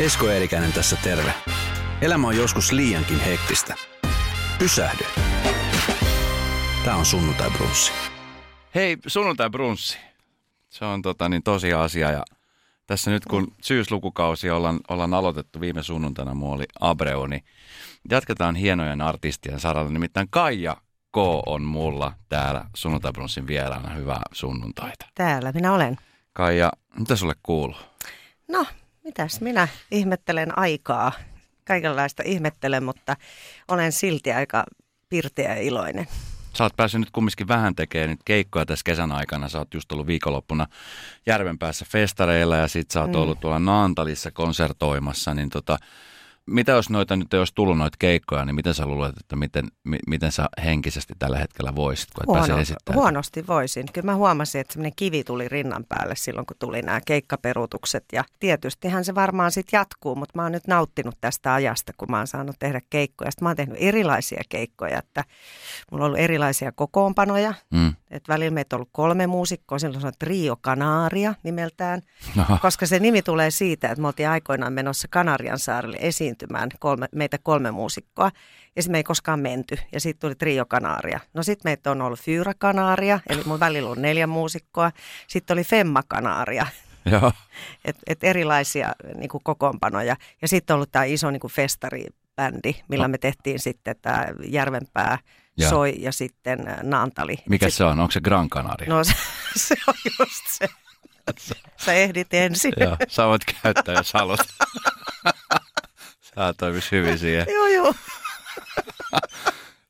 Esko Eerikäinen tässä terve. Elämä on joskus liiankin hektistä. Pysähdy. Tämä on sunnuntai brunssi. Hei, sunnuntai brunssi. Se on tota, niin tosi asia ja tässä nyt kun syyslukukausi ollaan, ollaan aloitettu viime sunnuntaina, mulla oli Abreu, niin jatketaan hienojen artistien saralla. Nimittäin Kaija K on mulla täällä sunnuntai brunssin vieraana. Hyvää sunnuntaita. Täällä minä olen. Kaija, mitä sulle kuuluu? No, mitäs minä ihmettelen aikaa. Kaikenlaista ihmettelen, mutta olen silti aika pirteä ja iloinen. Sä oot päässyt nyt kumminkin vähän tekemään nyt keikkoja tässä kesän aikana. Sä oot just ollut viikonloppuna Järvenpäässä festareilla ja sit sä oot mm. ollut tuolla Naantalissa konsertoimassa. Niin tota, mitä jos noita nyt ei olisi tullut noita keikkoja, niin miten sä luulet, että miten, mi, miten sä henkisesti tällä hetkellä voisit, kun Huono, huonosti voisin. Kyllä mä huomasin, että semmoinen kivi tuli rinnan päälle silloin, kun tuli nämä keikkaperutukset. Ja tietystihän se varmaan sitten jatkuu, mutta mä oon nyt nauttinut tästä ajasta, kun mä oon saanut tehdä keikkoja. Sitten mä oon tehnyt erilaisia keikkoja, että mulla on ollut erilaisia kokoonpanoja. Mm. Et välillä meitä on ollut kolme muusikkoa, silloin se on Trio Kanaria nimeltään, No, koska se nimi tulee siitä, että me oltiin aikoinaan menossa Kanarian saarelle esiintymään, kolme, meitä kolme muusikkoa, ja sitten me ei koskaan menty, ja sitten tuli Trio Kanaria. No sitten meitä on ollut Fyra Kanaria, eli mun välillä on neljä muusikkoa, sitten oli Femma Kanaria, joo. et, et erilaisia niin kuin kokoonpanoja, ja sitten on ollut tämä iso niin kuin festaribändi, millä me tehtiin sitten tämä Järvenpää, Ja. Soi ja sitten Naantali. Mikä Sit- se on? Onko se Gran Canaria? No se, se on just se. Sä ehdit ensin. Joo, sä voit käyttää, jos haluat. Sä toimis hyvin siihen. joo, joo.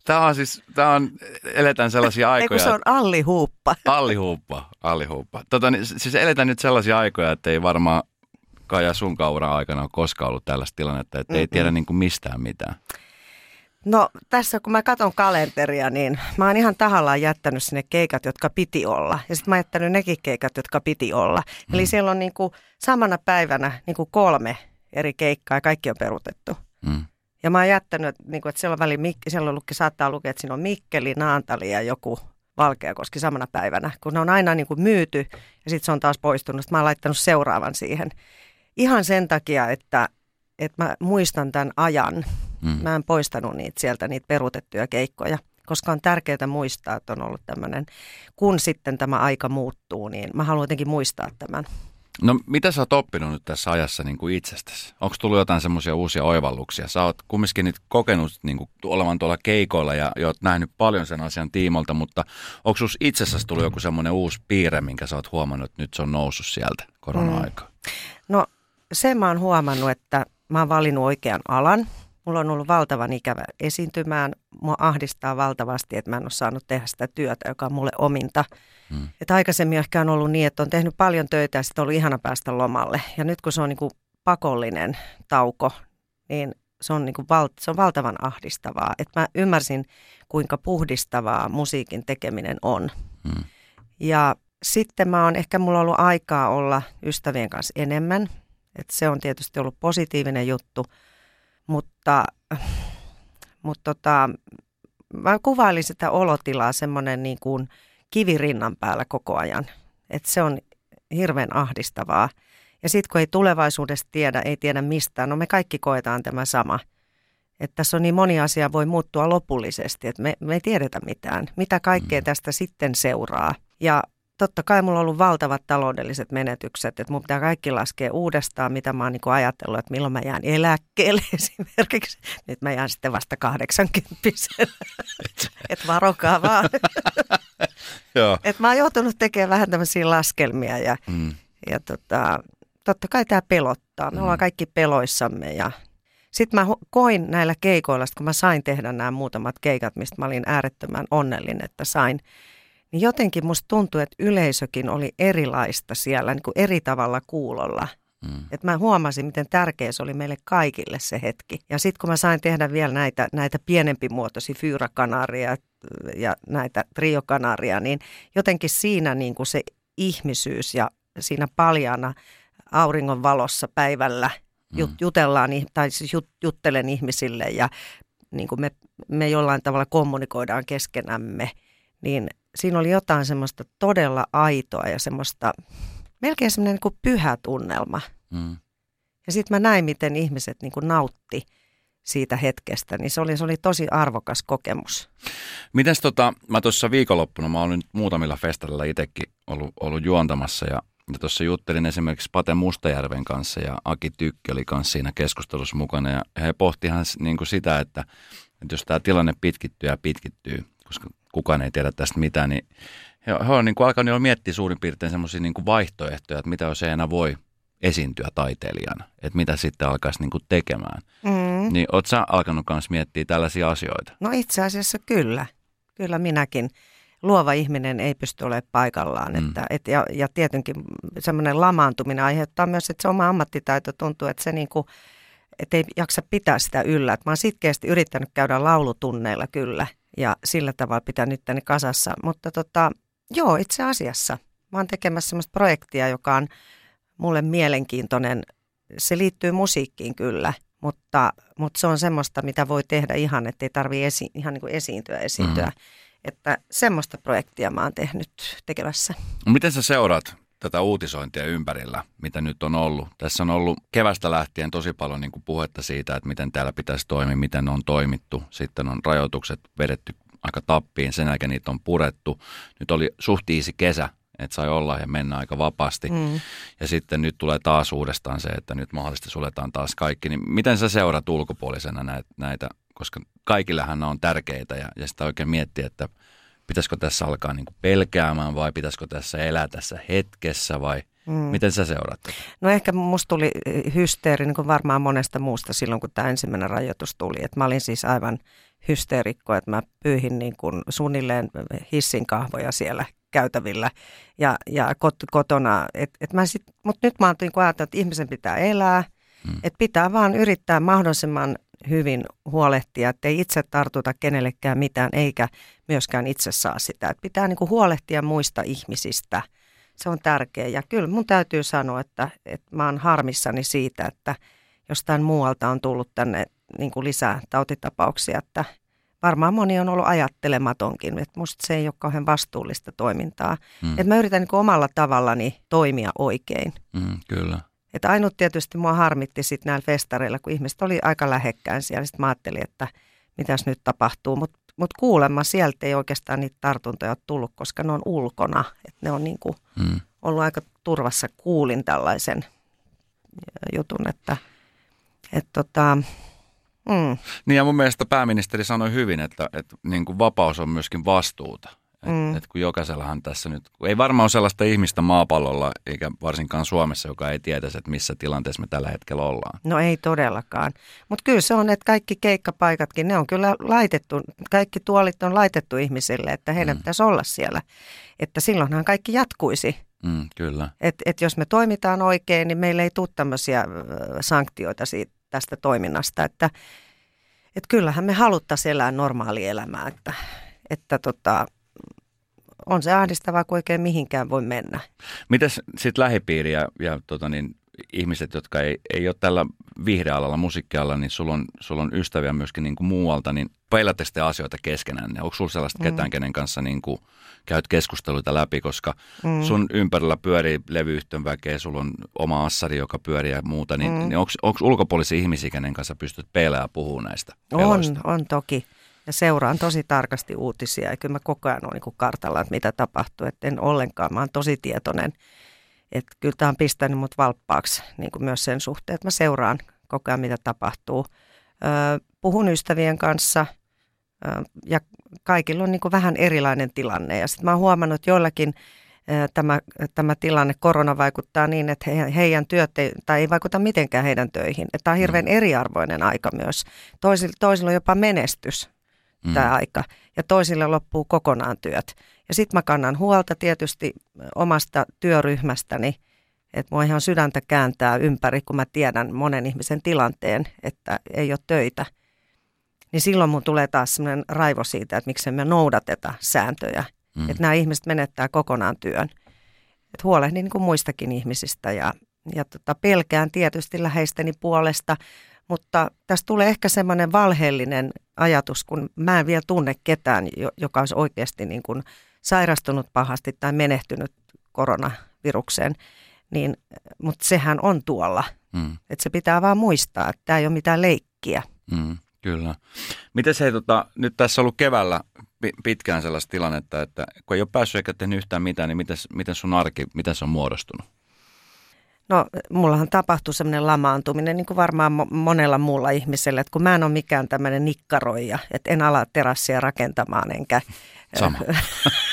Tämä on siis, tämä on, eletään sellaisia Ei aikoja. kun se on Alli Huuppa. Allihuuppa, allihuuppa. Tota, niin, siis eletään nyt sellaisia aikoja, että ei varmaan Kaija sun kauran aikana ole koskaan ollut tällaista tilannetta, että ei tiedä niin kuin mistään mitään. No tässä kun mä katson kalenteria, niin mä oon ihan tahallaan jättänyt sinne keikat, jotka piti olla. Ja sitten mä oon jättänyt nekin keikat, jotka piti olla. Mm. Eli siellä on niin kuin samana päivänä niin kuin kolme eri keikkaa ja kaikki on peruutettu. Mm. Ja mä oon jättänyt, niin kuin, että siellä on, väli, siellä on lukki, saattaa lukea, että siinä on Mikkeli, Naantali ja joku Valkeakoski samana päivänä, kun ne on aina niin kuin myyty ja sitten se on taas poistunut. Mä oon laittanut seuraavan siihen. Ihan sen takia, että, että mä muistan tämän ajan. Mm. Mä en poistanut niitä sieltä, niitä peruutettuja keikkoja, koska on tärkeää muistaa, että on ollut tämmöinen, kun sitten tämä aika muuttuu, niin mä haluan jotenkin muistaa tämän. No mitä sä oot oppinut nyt tässä ajassa niin kuin itsestäsi? Onko tullut jotain semmoisia uusia oivalluksia? Sä oot kumminkin nyt kokenut niin kuin, olevan tuolla keikoilla ja, oot nähnyt paljon sen asian tiimolta, mutta onko sus itsessäsi tullut joku semmoinen uusi piirre, minkä sä oot huomannut, että nyt se on noussut sieltä korona-aikaa? No se mä oon huomannut, että mä oon valinnut oikean alan. Mulla on ollut valtavan ikävä esiintymään. Mua ahdistaa valtavasti, että mä en ole saanut tehdä sitä työtä, joka on mulle ominta. Mm. Että aikaisemmin ehkä on ollut niin, että on tehnyt paljon töitä ja sitten on ollut ihana päästä lomalle. Ja nyt kun se on niin kuin pakollinen tauko, niin se on, niin kuin val, se on valtavan ahdistavaa. Että mä ymmärsin, kuinka puhdistavaa musiikin tekeminen on. Mm. Ja sitten mä oon, ehkä mulla on ollut aikaa olla ystävien kanssa enemmän. että se on tietysti ollut positiivinen juttu, mutta, mutta tota, mä kuvailin sitä olotilaa semmoinen niin kuin kivirinnan päällä koko ajan. Että se on hirveän ahdistavaa. Ja sitten kun ei tulevaisuudesta tiedä, ei tiedä mistään, no me kaikki koetaan tämä sama. Että tässä on niin moni asia voi muuttua lopullisesti, että me, me ei tiedetä mitään. Mitä kaikkea tästä sitten seuraa. Ja totta kai mulla on ollut valtavat taloudelliset menetykset, että mun pitää kaikki laskea uudestaan, mitä mä oon niin ajatellut, että milloin mä jään eläkkeelle esimerkiksi. Nyt mä jään sitten vasta 80 että varokaa vaan. Että mä oon joutunut tekemään vähän tämmöisiä laskelmia ja, Mm. ja tota, totta kai tämä pelottaa. Me ollaan kaikki peloissamme ja sitten mä koin näillä keikoilla, kun mä sain tehdä nämä muutamat keikat, mistä mä olin äärettömän onnellinen, että sain, niin jotenkin musta tuntui, että yleisökin oli erilaista siellä, niin kuin eri tavalla kuulolla. Mm. Et mä huomasin, miten tärkeä se oli meille kaikille se hetki. Ja sitten kun mä sain tehdä vielä näitä, näitä pienempimuotoisia fyrakanaria ja näitä triokanaria, niin jotenkin siinä niin kuin se ihmisyys ja siinä paljaana auringon valossa päivällä jut, jutellaan, tai siis jut, juttelen ihmisille ja niin kuin me, me jollain tavalla kommunikoidaan keskenämme, niin siinä oli jotain semmoista todella aitoa ja semmoista melkein semmoinen niin kuin pyhä tunnelma. Mm. Ja sitten mä näin, miten ihmiset niin kuin nautti siitä hetkestä, niin se oli, se oli tosi arvokas kokemus. Mites tota, mä tuossa viikonloppuna, mä olin nyt muutamilla festareilla itsekin ollut, ollut juontamassa ja, ja tuossa juttelin esimerkiksi Pate Mustajärven kanssa ja Aki Tykki oli kanssa siinä keskustelussa mukana ja he pohtihan niin kuin sitä, että, että jos tämä tilanne pitkittyy ja pitkittyy, koska kukaan ei tiedä tästä mitään, niin he, he on niin kuin alkanut jo miettiä suurin piirtein semmoisia niin kuin vaihtoehtoja, että mitä jos ei enää voi esiintyä taiteilijana, että mitä sitten alkaisi niin kuin tekemään. Mm. Niin oot sä alkanut myös miettiä tällaisia asioita? No itse asiassa kyllä. Kyllä minäkin. Luova ihminen ei pysty olemaan paikallaan. Mm. Että, et, ja, ja tietenkin semmoinen lamaantuminen aiheuttaa myös, että se oma ammattitaito tuntuu, että se niin kuin, et ei jaksa pitää sitä yllä. Et mä oon sitkeästi yrittänyt käydä laulutunneilla kyllä ja sillä tavalla pitää nyt tänne kasassa. Mutta tota, joo, itse asiassa mä oon tekemässä semmoista projektia, joka on mulle mielenkiintoinen. Se liittyy musiikkiin kyllä, mutta, mutta se on semmoista, mitä voi tehdä ihan, ettei tarvitse esi- ihan niin kuin esiintyä esiintyä. Mm. Että semmoista projektia mä oon tehnyt tekemässä. Miten sä seuraat tätä uutisointia ympärillä, mitä nyt on ollut? Tässä on ollut kevästä lähtien tosi paljon niin kuin puhetta siitä, että miten täällä pitäisi toimia, miten on toimittu. Sitten on rajoitukset vedetty aika tappiin, sen jälkeen niitä on purettu. Nyt oli suht kesä että sai olla ja mennä aika vapaasti. Mm. Ja sitten nyt tulee taas uudestaan se, että nyt mahdollisesti suljetaan taas kaikki. Niin miten sä seurat ulkopuolisena näitä, koska kaikillähän on tärkeitä ja, ja sitä oikein miettiä, että pitäisikö tässä alkaa niin kuin pelkäämään vai pitäisikö tässä elää tässä hetkessä vai mm. miten sä seuraat? No ehkä musta tuli hysteeri niin kuin varmaan monesta muusta silloin, kun tämä ensimmäinen rajoitus tuli. Et mä olin siis aivan hysteerikko, että mä pyyhin niin kuin suunnilleen hissin kahvoja siellä käytävillä ja, ja kot, kotona. Et, et mä sit, mutta nyt mä oon niin ajatellut, että ihmisen pitää elää, hmm. että pitää vaan yrittää mahdollisimman hyvin huolehtia, että ei itse tartuta kenellekään mitään, eikä myöskään itse saa sitä. Et pitää niin kuin huolehtia muista ihmisistä. Se on tärkeää. Ja kyllä mun täytyy sanoa, että, että mä oon harmissani siitä, että jostain muualta on tullut tänne niin kuin lisää tautitapauksia, että varmaan moni on ollut ajattelematonkin, että musta se ei ole kauhean vastuullista toimintaa. Mm. Että mä yritän niin omalla tavallani toimia oikein. Mm, kyllä. Että ainut tietysti mua harmitti sitten näillä festareilla, kun ihmiset oli aika lähekkään siellä. Sitten mä ajattelin, että mitäs nyt tapahtuu. Mutta mut kuulemma sieltä ei oikeastaan niitä tartuntoja ole tullut, koska ne on ulkona. Että ne on niinku mm. ollut aika turvassa. Kuulin tällaisen jutun, että et tota, Mm. Niin ja mun mielestä pääministeri sanoi hyvin, että, että niin kuin vapaus on myöskin vastuuta. Mm. Et, kun jokaisellahan tässä nyt, kun ei varmaan ole sellaista ihmistä maapallolla, eikä varsinkaan Suomessa, joka ei tietäisi, että missä tilanteessa me tällä hetkellä ollaan. No ei todellakaan. Mutta kyllä se on, että kaikki keikkapaikatkin, ne on kyllä laitettu, kaikki tuolit on laitettu ihmisille, että heidän mm. pitäisi olla siellä. Että silloinhan kaikki jatkuisi. Mm, kyllä. Et, et jos me toimitaan oikein, niin meillä ei tule tämmöisiä sanktioita siitä, tästä toiminnasta, että, että kyllähän me haluttaisiin elää normaalia elämää, että, että tota, on se ahdistavaa, kun oikein mihinkään voi mennä. Mitäs sitten lähipiiri ja, ja tota niin, ihmiset, jotka ei, ei ole tällä vihreäalalla, musiikkialalla, niin sulla on, sulla on ystäviä myöskin niin kuin muualta, niin peilatte sitten asioita keskenään? Niin onko sulla sellaista mm. ketään, kenen kanssa niin kuin käyt keskusteluita läpi, koska mm. sun ympärillä pyörii levyyhtön väkeä, sulla on oma assari, joka pyörii ja muuta, niin, mm. niin onko ulkopuolisia ihmisiä, kenen kanssa pystyt peilää puhumaan näistä peloista? On, on toki. Ja seuraan tosi tarkasti uutisia ja kyllä mä koko ajan olen niin kartalla, että mitä tapahtuu. Että en ollenkaan, mä oon tosi tietoinen – että kyllä tämä on pistänyt mut valppaaksi niin kuin myös sen suhteen, että mä seuraan koko ajan, mitä tapahtuu. Puhun ystävien kanssa ja kaikilla on niin kuin vähän erilainen tilanne. Ja sitten mä oon huomannut, että joillakin tämä, tämä tilanne, korona vaikuttaa niin, että he, heidän työt ei, tai ei vaikuta mitenkään heidän töihin. Että tämä on hirveän mm. eriarvoinen aika myös. Toisilla, toisilla on jopa menestys mm. tämä aika ja toisille loppuu kokonaan työt. Ja sitten mä kannan huolta tietysti omasta työryhmästäni, että mua ihan sydäntä kääntää ympäri, kun mä tiedän monen ihmisen tilanteen, että ei ole töitä. Niin silloin mun tulee taas sellainen raivo siitä, että miksi me noudateta sääntöjä. Mm. Että nämä ihmiset menettää kokonaan työn. Että huolehdin niin kuin muistakin ihmisistä ja, ja tota, pelkään tietysti läheisteni puolesta, mutta tässä tulee ehkä semmoinen valheellinen ajatus, kun mä en vielä tunne ketään, joka olisi oikeasti niin kuin sairastunut pahasti tai menehtynyt koronavirukseen, niin, mutta sehän on tuolla. Mm. Että se pitää vaan muistaa, että tämä ei ole mitään leikkiä. Mm, kyllä. Miten se, tota, nyt tässä on ollut keväällä pitkään sellaista tilannetta, että kun ei ole päässyt eikä tehnyt yhtään mitään, niin miten, miten sun arki, miten se on muodostunut? No, mullahan tapahtui semmoinen lamaantuminen, niin kuin varmaan monella muulla ihmisellä, että kun mä en ole mikään tämmöinen nikkaroija, että en ala terassia rakentamaan enkä... Sama.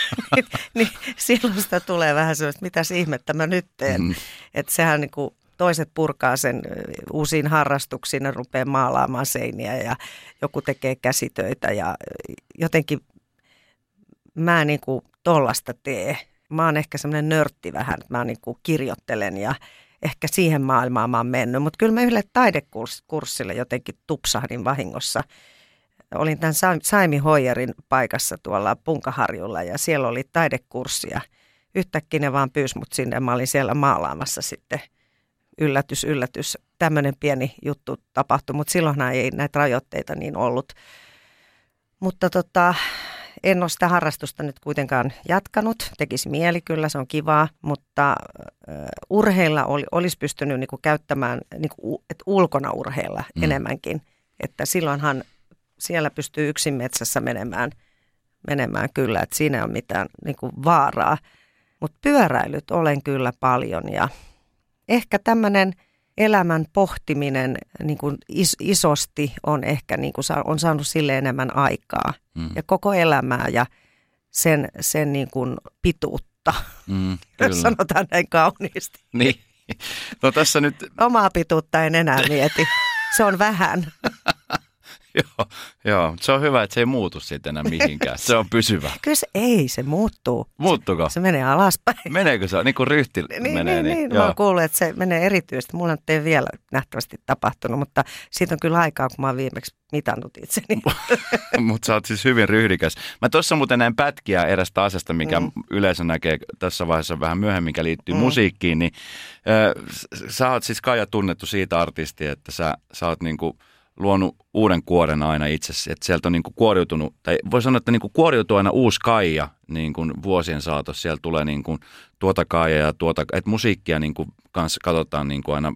niin, silloin sitä tulee vähän sellaista, mitä ihmettä mä nyt teen. Mm. Että sehän niin kuin toiset purkaa sen uusiin harrastuksiin ja rupeaa maalaamaan seiniä ja joku tekee käsitöitä ja jotenkin mä en niin kuin tollasta tee. Mä oon ehkä semmoinen nörtti vähän, että mä niin kuin kirjoittelen ja ehkä siihen maailmaan mä oon mennyt. Mutta kyllä mä yhdelle taidekurssille jotenkin tupsahdin vahingossa. Olin tämän Saimi Hoyerin paikassa tuolla Punkaharjulla ja siellä oli taidekurssia. Yhtäkkiä ne vaan pyysi mut sinne mä olin siellä maalaamassa sitten – yllätys, yllätys, tämmöinen pieni juttu tapahtui, mutta silloinhan ei näitä rajoitteita niin ollut. Mutta tota, en ole sitä harrastusta nyt kuitenkaan jatkanut. Tekisi mieli kyllä, se on kivaa, mutta uh, urheilla oli, olisi pystynyt niinku käyttämään, niinku, että ulkona urheilla mm. enemmänkin. Että silloinhan siellä pystyy yksin metsässä menemään, menemään kyllä, että siinä ei ole mitään niinku, vaaraa. Mutta pyöräilyt olen kyllä paljon ja ehkä tämmöinen elämän pohtiminen niin kuin is, isosti on ehkä niin kuin on saanut sille enemmän aikaa mm. ja koko elämää ja sen, sen niin kuin pituutta, mm, jos sanotaan näin kauniisti. Niin. No tässä nyt... Omaa pituutta en enää mieti. Se on vähän. joo, joo, se on hyvä, että se ei muutu sitten enää mihinkään. Se on pysyvä. Kyllä se ei, se muuttuu. Muuttuko? Se, se menee alaspäin. Meneekö se? Niin kuin ryhti niin, menee. Niin, niin, niin. mä oon kuullut, että se menee erityisesti. Mulla ei vielä nähtävästi tapahtunut, mutta siitä on kyllä aikaa, kun mä oon viimeksi mitannut itseni. mutta sä oot siis hyvin ryhdikäs. Mä tuossa muuten näin pätkiä erästä asiasta, mikä mm. yleensä näkee tässä vaiheessa vähän myöhemmin, mikä liittyy mm. musiikkiin, niin äh, sä oot siis Kaija tunnettu siitä artistia, että sä, sä oot niinku – luonut uuden kuoren aina itsesi, että sieltä on niin kuin kuoriutunut, tai voi sanoa, että niin kuin kuoriutuu aina uusi Kaija niin kuin vuosien saatossa, siellä tulee niin kuin tuota Kaija ja tuota, että musiikkia niin kuin kanssa katsotaan niin kuin aina,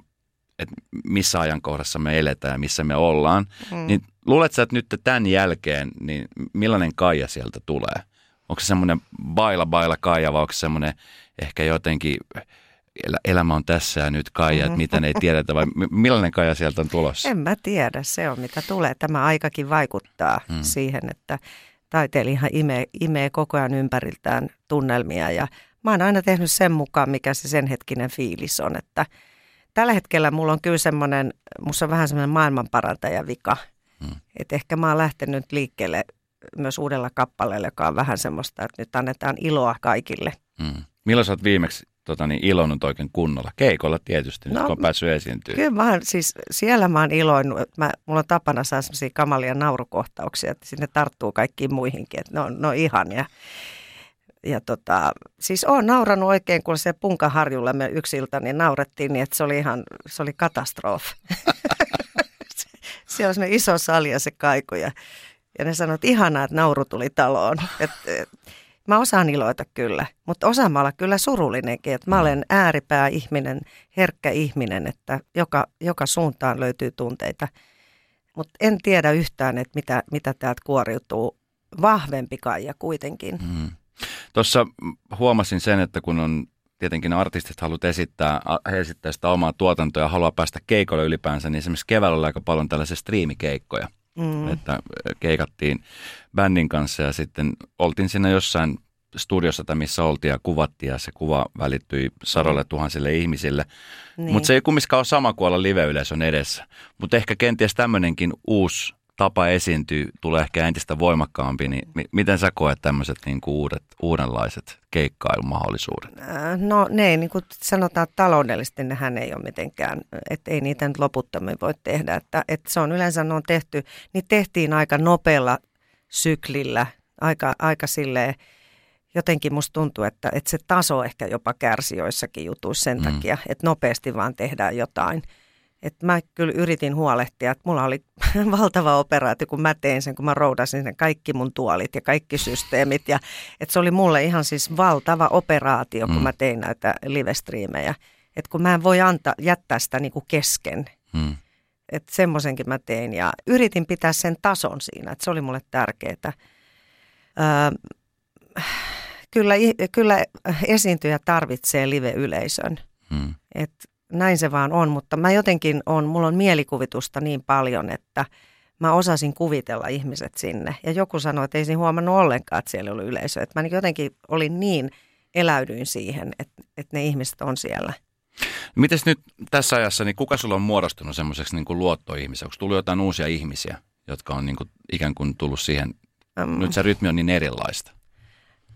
että missä ajankohdassa me eletään ja missä me ollaan, mm. niin luuletko että nyt tämän jälkeen, niin millainen Kaija sieltä tulee? Onko se semmoinen baila baila Kaija vai onko se semmoinen ehkä jotenkin elämä on tässä ja nyt Kaija, että mitä ne ei tiedetä vai millainen Kaija sieltä on tulossa? En mä tiedä, se on mitä tulee. Tämä aikakin vaikuttaa mm. siihen, että taiteilijahan imee, imee koko ajan ympäriltään tunnelmia ja mä oon aina tehnyt sen mukaan, mikä se sen hetkinen fiilis on, että tällä hetkellä mulla on kyllä semmoinen, musta on vähän semmoinen maailmanparantaja vika, mm. että ehkä mä oon lähtenyt liikkeelle myös uudella kappaleella, joka on vähän semmoista, että nyt annetaan iloa kaikille. Mm. Milloin sä oot viimeksi tota, niin, iloinut oikein kunnolla? Keikolla tietysti, no, nyt kun on päässyt esiintyä. Kyllä mä oon, siis siellä mä oon iloinut. Mä, mulla on tapana saada sellaisia kamalia naurukohtauksia, että sinne tarttuu kaikkiin muihinkin, että ne on, ne on ihania. Ja tota, siis oon nauranut oikein, kun se punkaharjulla me yksi ilta, niin naurettiin niin, että se oli ihan, se oli katastrofi. Siellä on semmoinen iso sali ja se kaiku ja, ja ne sanoivat, että ihanaa, että nauru tuli taloon. Et, et, Mä osaan iloita kyllä, mutta osaan olla kyllä surullinenkin, että mä olen ääripää ihminen, herkkä ihminen, että joka, joka suuntaan löytyy tunteita. Mutta en tiedä yhtään, että mitä, mitä täältä kuoriutuu. Vahvempi Kaija kuitenkin. Mm. Tuossa huomasin sen, että kun on tietenkin artistit haluat esittää, esittää sitä omaa tuotantoa ja haluaa päästä keikolle ylipäänsä, niin esimerkiksi keväällä oli aika paljon tällaisia striimikeikkoja. Mm. Että keikattiin bändin kanssa ja sitten oltiin siinä jossain studiossa, tai missä oltiin ja kuvattiin ja se kuva välittyi sadolle mm. tuhansille ihmisille. Niin. Mutta se ei kumminkaan ole sama kuin olla live-yleisön edessä. Mutta ehkä kenties tämmöinenkin uusi tapa esiintyy tulee ehkä entistä voimakkaampi, niin miten sä koet tämmöiset niin kuin uudet, uudenlaiset keikkailumahdollisuudet? Äh, no ne ei, niin kuin sanotaan taloudellisesti, nehän ei ole mitenkään, että ei niitä nyt loputtomiin voi tehdä. Että, että se on yleensä ne on tehty, niin tehtiin aika nopealla syklillä, aika, aika silleen, jotenkin musta tuntuu, että, että se taso ehkä jopa kärsi joissakin jutuissa sen mm. takia, että nopeasti vaan tehdään jotain. Että mä kyllä yritin huolehtia, että mulla oli valtava operaatio, kun mä tein sen, kun mä roudasin sen kaikki mun tuolit ja kaikki systeemit. Ja, että se oli mulle ihan siis valtava operaatio, kun mm. mä tein näitä livestriimejä. Että kun mä en voi antaa, jättää sitä niin kuin kesken. Mm. Että semmoisenkin mä tein ja yritin pitää sen tason siinä, että se oli mulle tärkeää. Öö, kyllä, kyllä esiintyjä tarvitsee live-yleisön. Mm. Et näin se vaan on, mutta mä jotenkin on, mulla on mielikuvitusta niin paljon, että mä osasin kuvitella ihmiset sinne. Ja joku sanoi, että ei siinä huomannut ollenkaan, että siellä oli yleisö. Että mä niin jotenkin olin niin, eläydyin siihen, että, että ne ihmiset on siellä. Mites nyt tässä ajassa, niin kuka sulla on muodostunut semmoiseksi niin kuin luottoihmiseksi? Onko tullut jotain uusia ihmisiä, jotka on niin kuin ikään kuin tullut siihen, mm. nyt se rytmi on niin erilaista?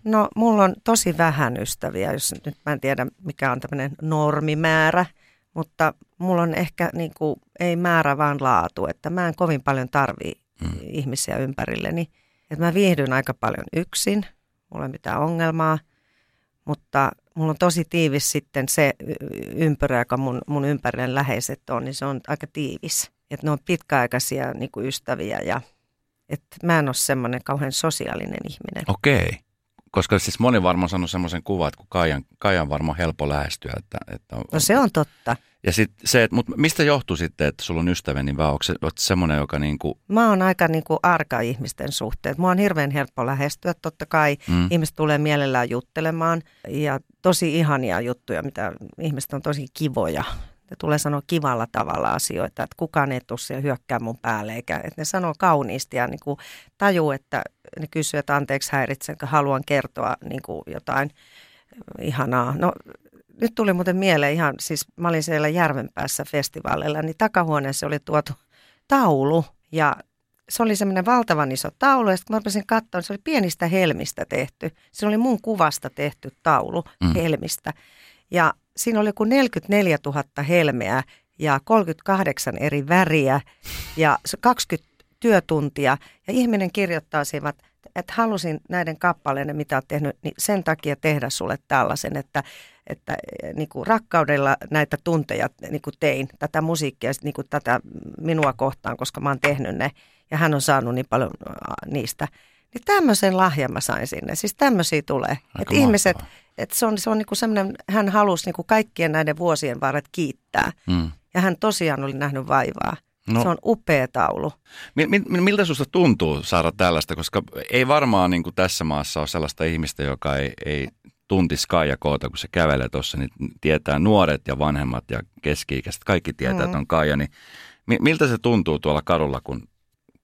No mulla on tosi vähän ystäviä, jos nyt mä en tiedä mikä on tämmöinen normimäärä, mutta mulla on ehkä niin kuin, ei määrä vaan laatu, että mä en kovin paljon tarvii mm. ihmisiä ympärilleni. Että mä viihdyn aika paljon yksin, mulla ei mitään ongelmaa, mutta mulla on tosi tiivis sitten se ympyrä, joka mun, mun ympärillä läheiset on, niin se on aika tiivis. Että ne on pitkäaikaisia niin kuin ystäviä ja että mä en ole semmoinen kauhean sosiaalinen ihminen. Okei. Koska siis moni varmaan sanoi semmoisen kuvan, että kun Kaijan, Kaijan varmaan helppo lähestyä. Että, että on, no se on totta. Ja sitten se, että, mutta mistä johtuu sitten, että sulla on ystävä, niin vai onko se semmoinen, joka niin kuin... Mä oon aika niin kuin arka ihmisten suhteen. Mua on hirveän helppo lähestyä. Totta kai mm. ihmiset tulee mielellään juttelemaan ja tosi ihania juttuja, mitä ihmiset on tosi kivoja. Ne tulee sanoa kivalla tavalla asioita, että kukaan ei tule siellä hyökkää mun päälle, eikä että ne sanoo kauniisti ja niin kuin tajuu, että ne kysyy, että anteeksi häiritsenkö, haluan kertoa niin kuin jotain ihanaa. No nyt tuli muuten mieleen ihan, siis mä olin siellä Järvenpäässä festivaalilla, niin takahuoneessa oli tuotu taulu ja se oli semmoinen valtavan iso taulu ja sitten kun mä rupesin katsoa, se oli pienistä helmistä tehty. Se oli mun kuvasta tehty taulu mm. helmistä ja siinä oli joku 44 000 helmeä ja 38 eri väriä ja 20 työtuntia ja ihminen kirjoittaa siihen, että halusin näiden kappaleiden, mitä olet tehnyt, niin sen takia tehdä sulle tällaisen, että, että eh, niin kuin rakkaudella näitä tunteja niin kuin tein, tätä musiikkia, niin kuin tätä minua kohtaan, koska mä oon tehnyt ne ja hän on saanut niin paljon niistä. Niin tämmöisen lahjan mä sain sinne. Siis tämmöisiä tulee. Että ihmiset, että se on, se on niin kuin semmoinen, hän halusi niin kuin kaikkien näiden vuosien varret kiittää. Mm. Ja hän tosiaan oli nähnyt vaivaa. No, se on upea taulu. Miltä sinusta tuntuu saada tällaista, koska ei varmaan niin kuin tässä maassa ole sellaista ihmistä, joka ei, ei tuntisi Kaija Koota, kun se kävelee tuossa, niin tietää nuoret ja vanhemmat ja keski-ikäiset, kaikki tietää, mm. että on Kaija. Niin miltä se tuntuu tuolla kadulla, kun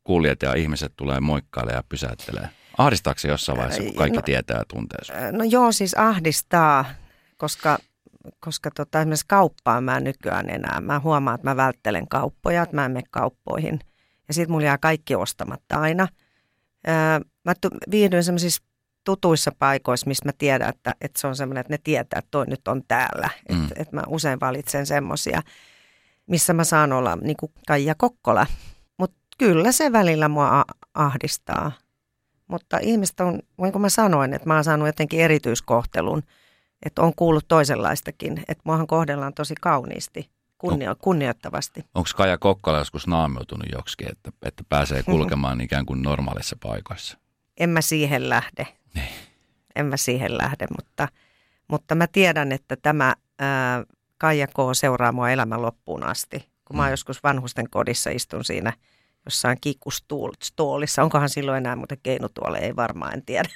kuljet ja ihmiset tulee moikkaille ja pysäyttelee? Ahdistaako se jossain vaiheessa, kun kaikki no, tietää ja tuntee No joo, siis ahdistaa, koska koska tota, esimerkiksi kauppaan mä nykyään enää. Mä huomaan, että mä välttelen kauppoja, että mä en mene kauppoihin. Ja sitten mulla jää kaikki ostamatta aina. Mä viihdyin sellaisissa tutuissa paikoissa, missä mä tiedän, että, että se on semmoinen, että ne tietää, että toi nyt on täällä. Mm. Että, että mä usein valitsen semmoisia, missä mä saan olla niin kuin Kaija Kokkola. Kyllä se välillä mua ahdistaa. Mutta ihmiset on, niin kuin mä sanoin, että mä oon saanut jotenkin erityiskohtelun – että on kuullut toisenlaistakin, että muahan kohdellaan tosi kauniisti, kunnio- kunnioittavasti. Onko Kaja Kokkola joskus naamioitunut joksikin, että, että pääsee kulkemaan ikään kuin normaalissa paikoissa? En mä siihen lähde. Niin. En mä siihen lähde, mutta, mutta mä tiedän, että tämä ää, Kaija K. seuraa mua elämän loppuun asti. Kun mä mm. joskus vanhusten kodissa istun siinä jossain kikkustuolissa. Onkohan silloin enää muuten keinutuolle, ei varmaan, en tiedä.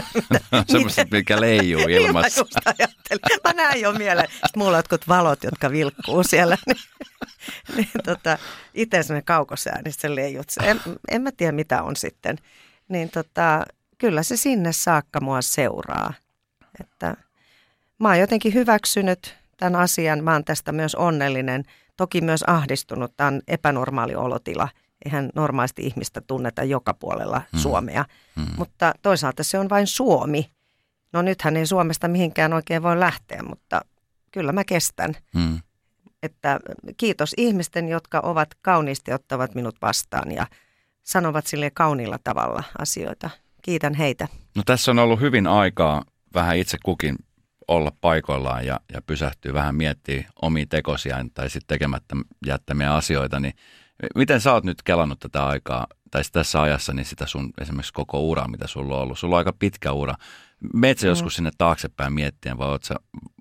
Semmoiset, mikä leijuu ilmassa. mä, mä näen jo mieleen. Sitten mulla on jotkut valot, jotka vilkkuu siellä. niin, niin tota, itse semmoinen kaukosääni, niin se leijut. En, en mä tiedä, mitä on sitten. Niin tota, kyllä se sinne saakka mua seuraa. Että mä oon jotenkin hyväksynyt tämän asian. Mä oon tästä myös onnellinen. Toki myös ahdistunut. Tämä on epänormaali olotila – eihän normaalisti ihmistä tunneta joka puolella mm. Suomea. Mm. Mutta toisaalta se on vain Suomi. No nythän ei Suomesta mihinkään oikein voi lähteä, mutta kyllä mä kestän. Mm. Että kiitos ihmisten, jotka ovat kauniisti ottavat minut vastaan ja sanovat sille kauniilla tavalla asioita. Kiitän heitä. No tässä on ollut hyvin aikaa vähän itse kukin olla paikoillaan ja, ja pysähtyä vähän miettiä omia tekosiaan tai sitten tekemättä jättämiä asioita, niin Miten sä oot nyt kelannut tätä aikaa, tai tässä ajassa, niin sitä sun esimerkiksi koko uraa, mitä sulla on ollut? Sulla on aika pitkä ura. Meet sä mm. joskus sinne taaksepäin miettien, vai oot sä,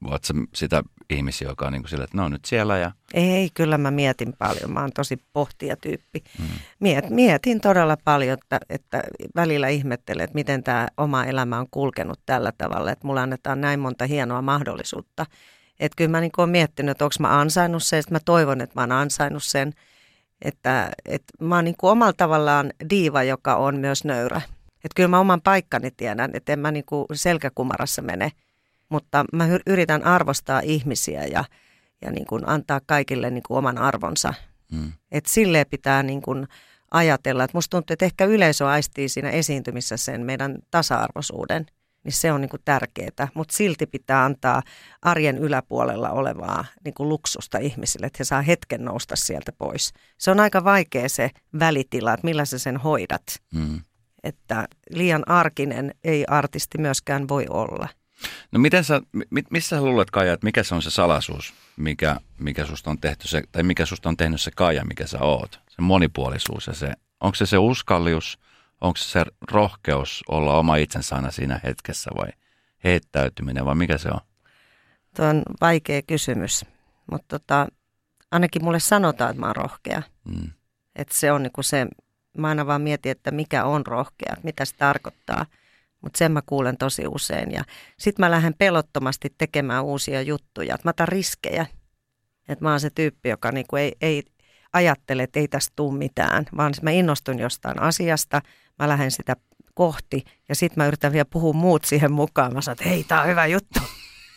oot sä sitä ihmisiä, joka on niin kuin sillä, että ne on nyt siellä ja... Ei, kyllä mä mietin paljon. Mä oon tosi pohtijatyyppi. Hmm. Miet, mietin todella paljon, että, että välillä ihmettelen, että miten tämä oma elämä on kulkenut tällä tavalla, että mulla annetaan näin monta hienoa mahdollisuutta. Että kyllä mä niin oon miettinyt, että onko mä ansainnut sen, että mä toivon, että mä oon ansainnut sen. Että, että mä oon niin kuin omalla tavallaan diiva, joka on myös nöyrä. Että kyllä mä oman paikkani tiedän, että en mä niin kuin selkäkumarassa mene – mutta mä yritän arvostaa ihmisiä ja, ja niin kuin antaa kaikille niin kuin oman arvonsa. Mm. Et silleen pitää niin kuin ajatella, että musta tuntuu, että ehkä yleisö aistii siinä esiintymissä sen meidän tasa-arvoisuuden, niin se on niin kuin tärkeää, mutta silti pitää antaa arjen yläpuolella olevaa niin kuin luksusta ihmisille, että he saa hetken nousta sieltä pois. Se on aika vaikea se välitila, että millä sä sen hoidat. Mm. Että liian arkinen ei artisti myöskään voi olla. No miten sä, missä sä luulet Kaija, että mikä se on se salaisuus, mikä, mikä susta on tehty se, tai mikä susta on tehnyt se Kaija, mikä sä oot? Se monipuolisuus ja se, onko se se uskallius, onko se se rohkeus olla oma itsensä aina siinä hetkessä vai heittäytyminen vai mikä se on? Tuo on vaikea kysymys, mutta tota, ainakin mulle sanotaan, että mä oon rohkea. Mm. Että se on niinku se, mä aina vaan mietin, että mikä on rohkea, mitä se tarkoittaa – mutta sen mä kuulen tosi usein. Ja sitten mä lähden pelottomasti tekemään uusia juttuja. Mä otan riskejä. Että mä oon se tyyppi, joka niinku ei, ei ajattele, että ei tästä tule mitään, vaan mä innostun jostain asiasta, mä lähden sitä kohti ja sitten mä yritän vielä puhua muut siihen mukaan. Mä sanon, että hei, tää on hyvä juttu.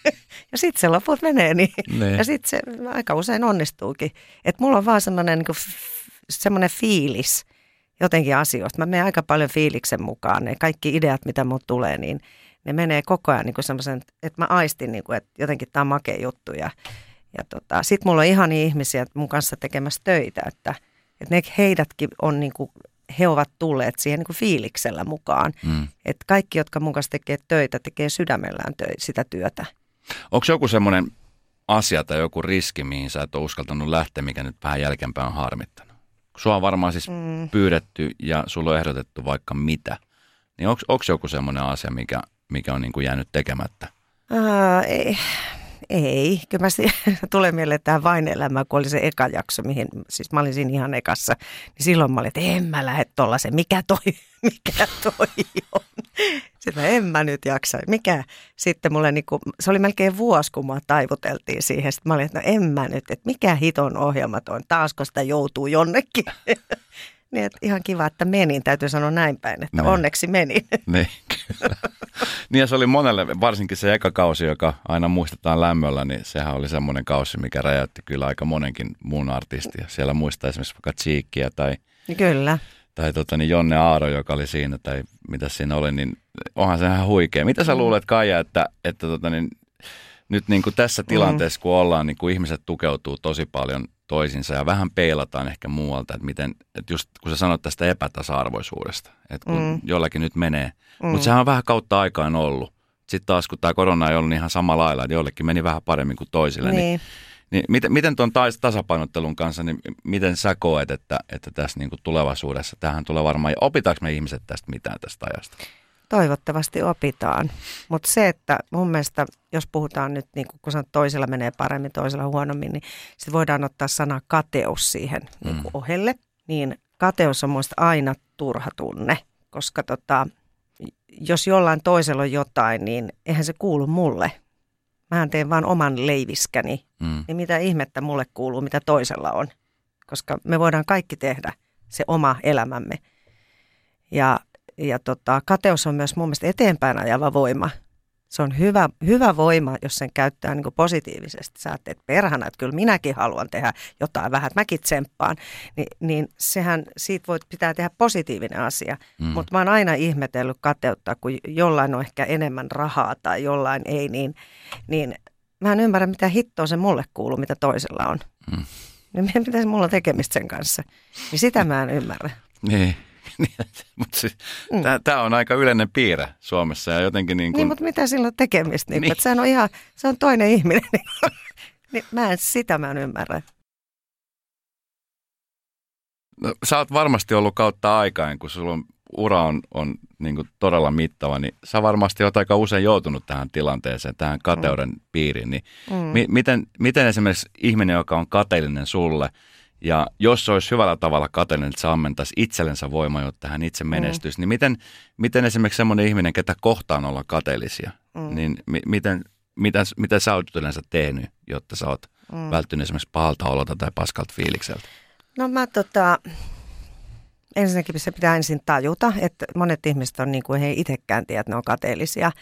ja sitten se loput menee niin. Ne. Ja sitten se aika usein onnistuukin. Että mulla on vaan semmoinen niinku, semmoinen fiilis, jotenkin asioista. Mä menen aika paljon fiiliksen mukaan. Ne kaikki ideat, mitä mulle tulee, niin ne menee koko ajan niin semmoisen, että mä aistin, niin kuin, että jotenkin tämä on makea juttu. Ja, ja tota, sitten mulla on ihan ihmisiä mun kanssa tekemässä töitä, että, että ne heidätkin on niin kuin, he ovat tulleet siihen niin kuin fiiliksellä mukaan. Mm. Että kaikki, jotka mun kanssa tekee töitä, tekee sydämellään tö- sitä työtä. Onko joku semmoinen asia tai joku riski, mihin sä et ole uskaltanut lähteä, mikä nyt vähän jälkeenpäin on harmittanut? Sua on varmaan siis mm. pyydetty ja sulla on ehdotettu vaikka mitä. Niin onko joku semmoinen asia, mikä, mikä on niin kuin jäänyt tekemättä? Uh, ei, ei, kyllä mä tulee mieleen tämä vain elämä, kun oli se eka jakso, mihin, siis mä olin siinä ihan ekassa, niin silloin mä olin, että en mä lähde tollasen, mikä toi, mikä toi on. Sitten mä en mä nyt jaksa, mikä? Sitten mulle niinku, se oli melkein vuosi, kun mä taivuteltiin siihen, sitten mä olin, että no en mä nyt, että mikä hiton ohjelma toi taasko sitä joutuu jonnekin. Niin, että ihan kiva, että menin, täytyy sanoa näin päin, että ne. onneksi menin. Niin, kyllä. niin ja se oli monelle, varsinkin se eka kausi, joka aina muistetaan lämmöllä, niin sehän oli semmoinen kausi, mikä räjäytti kyllä aika monenkin muun artistia. Siellä muistaa esimerkiksi vaikka Cheekkiä tai, kyllä. tai tota, niin Jonne Aaro, joka oli siinä, tai mitä siinä oli, niin onhan se ihan huikea. Mitä sä mm. luulet, Kaija, että, että tota, niin, nyt niin kuin tässä tilanteessa, mm. kun ollaan, niin kuin ihmiset tukeutuu tosi paljon toisinsa ja vähän peilataan ehkä muualta, että miten, että just kun sä sanot tästä epätasa-arvoisuudesta, että kun mm. jollakin nyt menee, mm. mutta sehän on vähän kautta aikaan ollut. Sitten taas kun tämä korona ei ollut niin ihan sama lailla, että jollekin meni vähän paremmin kuin toisille, niin, niin, niin miten, miten tuon tasapainottelun kanssa, niin miten sä koet, että, että tässä niin kuin tulevaisuudessa tähän tulee varmaan, opitaanko me ihmiset tästä mitään tästä ajasta? Toivottavasti opitaan. Mutta se, että mun mielestä, jos puhutaan nyt, niin kun sanot, toisella menee paremmin, toisella huonommin, niin sitten voidaan ottaa sana kateus siihen niin mm. ohelle. Niin kateus on muista aina turha tunne, koska tota, jos jollain toisella on jotain, niin eihän se kuulu mulle. Mähän teen vaan oman leiviskäni. Mm. Niin mitä ihmettä mulle kuuluu, mitä toisella on. Koska me voidaan kaikki tehdä se oma elämämme. Ja ja tota, kateus on myös mun mielestä eteenpäin ajava voima. Se on hyvä, hyvä voima, jos sen käyttää niin positiivisesti. Sä että perhana, että kyllä minäkin haluan tehdä jotain vähän, että mäkin tsemppaan. Ni, niin sehän, siitä voit, pitää tehdä positiivinen asia. Mm. Mutta mä oon aina ihmetellyt kateutta, kun jollain on ehkä enemmän rahaa tai jollain ei, niin, niin mä en ymmärrä, mitä hittoa se mulle kuuluu, mitä toisella on. Mm. Niin mitä se mulla on tekemistä sen kanssa? Niin sitä mä en ymmärrä. Niin. Niin, mutta siis, mm. tämä on aika yleinen piirre Suomessa ja jotenkin niin kuin... Niin, mutta mitä sillä on tekemistä? Niin, niin. Että sehän on ihan, se on toinen ihminen. niin, mä en, sitä mä en ymmärrä. No, sä oot varmasti ollut kautta aikaan, kun sulla on ura on, on niin kuin todella mittava, niin sä varmasti oot aika usein joutunut tähän tilanteeseen, tähän kateuden mm. piiriin. Niin mm. mi- miten, miten esimerkiksi ihminen, joka on kateellinen sulle, ja jos se olisi hyvällä tavalla kateellinen, että se ammentaisi itsellensä voimaa, jotta hän itse mm. menestyisi, mm. niin miten, miten esimerkiksi semmoinen ihminen, ketä kohtaan olla kateellisia, mm. niin mi- miten, mitä, mitä sä oot yleensä tehnyt, jotta sä oot mm. välttynyt esimerkiksi pahalta olota tai paskalta fiilikseltä? No mä tota, ensinnäkin se pitää ensin tajuta, että monet ihmiset on niin kuin he itsekään tiedä, että ne on kateellisia,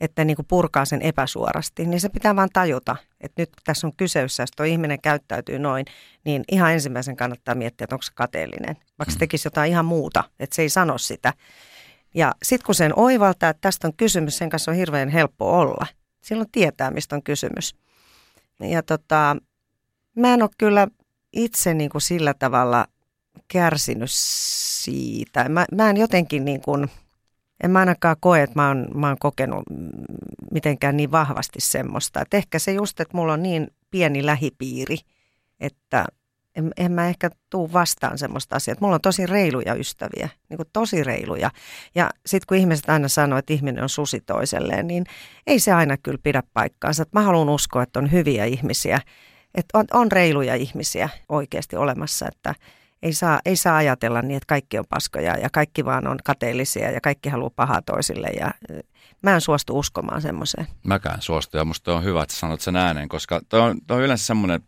että niin kuin purkaa sen epäsuorasti, niin se pitää vaan tajuta, että nyt tässä on kyseessä, jos tuo ihminen käyttäytyy noin, niin ihan ensimmäisen kannattaa miettiä, että onko se kateellinen, vaikka se mm. tekisi jotain ihan muuta, että se ei sano sitä. Ja sitten kun sen oivaltaa, että tästä on kysymys, sen kanssa on hirveän helppo olla. Silloin tietää, mistä on kysymys. Ja tota, mä en ole kyllä itse niin kuin sillä tavalla kärsinyt siitä. Mä, mä en jotenkin niin kuin, en mä ainakaan koe, että mä oon, mä oon kokenut mitenkään niin vahvasti semmoista. Et ehkä se just, että mulla on niin pieni lähipiiri, että en, en mä ehkä tuu vastaan semmoista asiaa. Mulla on tosi reiluja ystäviä, niin kuin tosi reiluja. Ja sitten kun ihmiset aina sanoo, että ihminen on susi toiselleen, niin ei se aina kyllä pidä paikkaansa. Et mä haluan uskoa, että on hyviä ihmisiä, että on, on reiluja ihmisiä oikeasti olemassa, että ei saa, ei saa ajatella niin, että kaikki on paskoja ja kaikki vaan on kateellisia ja kaikki haluaa pahaa toisille ja mä en suostu uskomaan semmoiseen. Mäkään suostu ja musta on hyvä, että sanot sen ääneen, koska toi on, toi on yleensä semmoinen,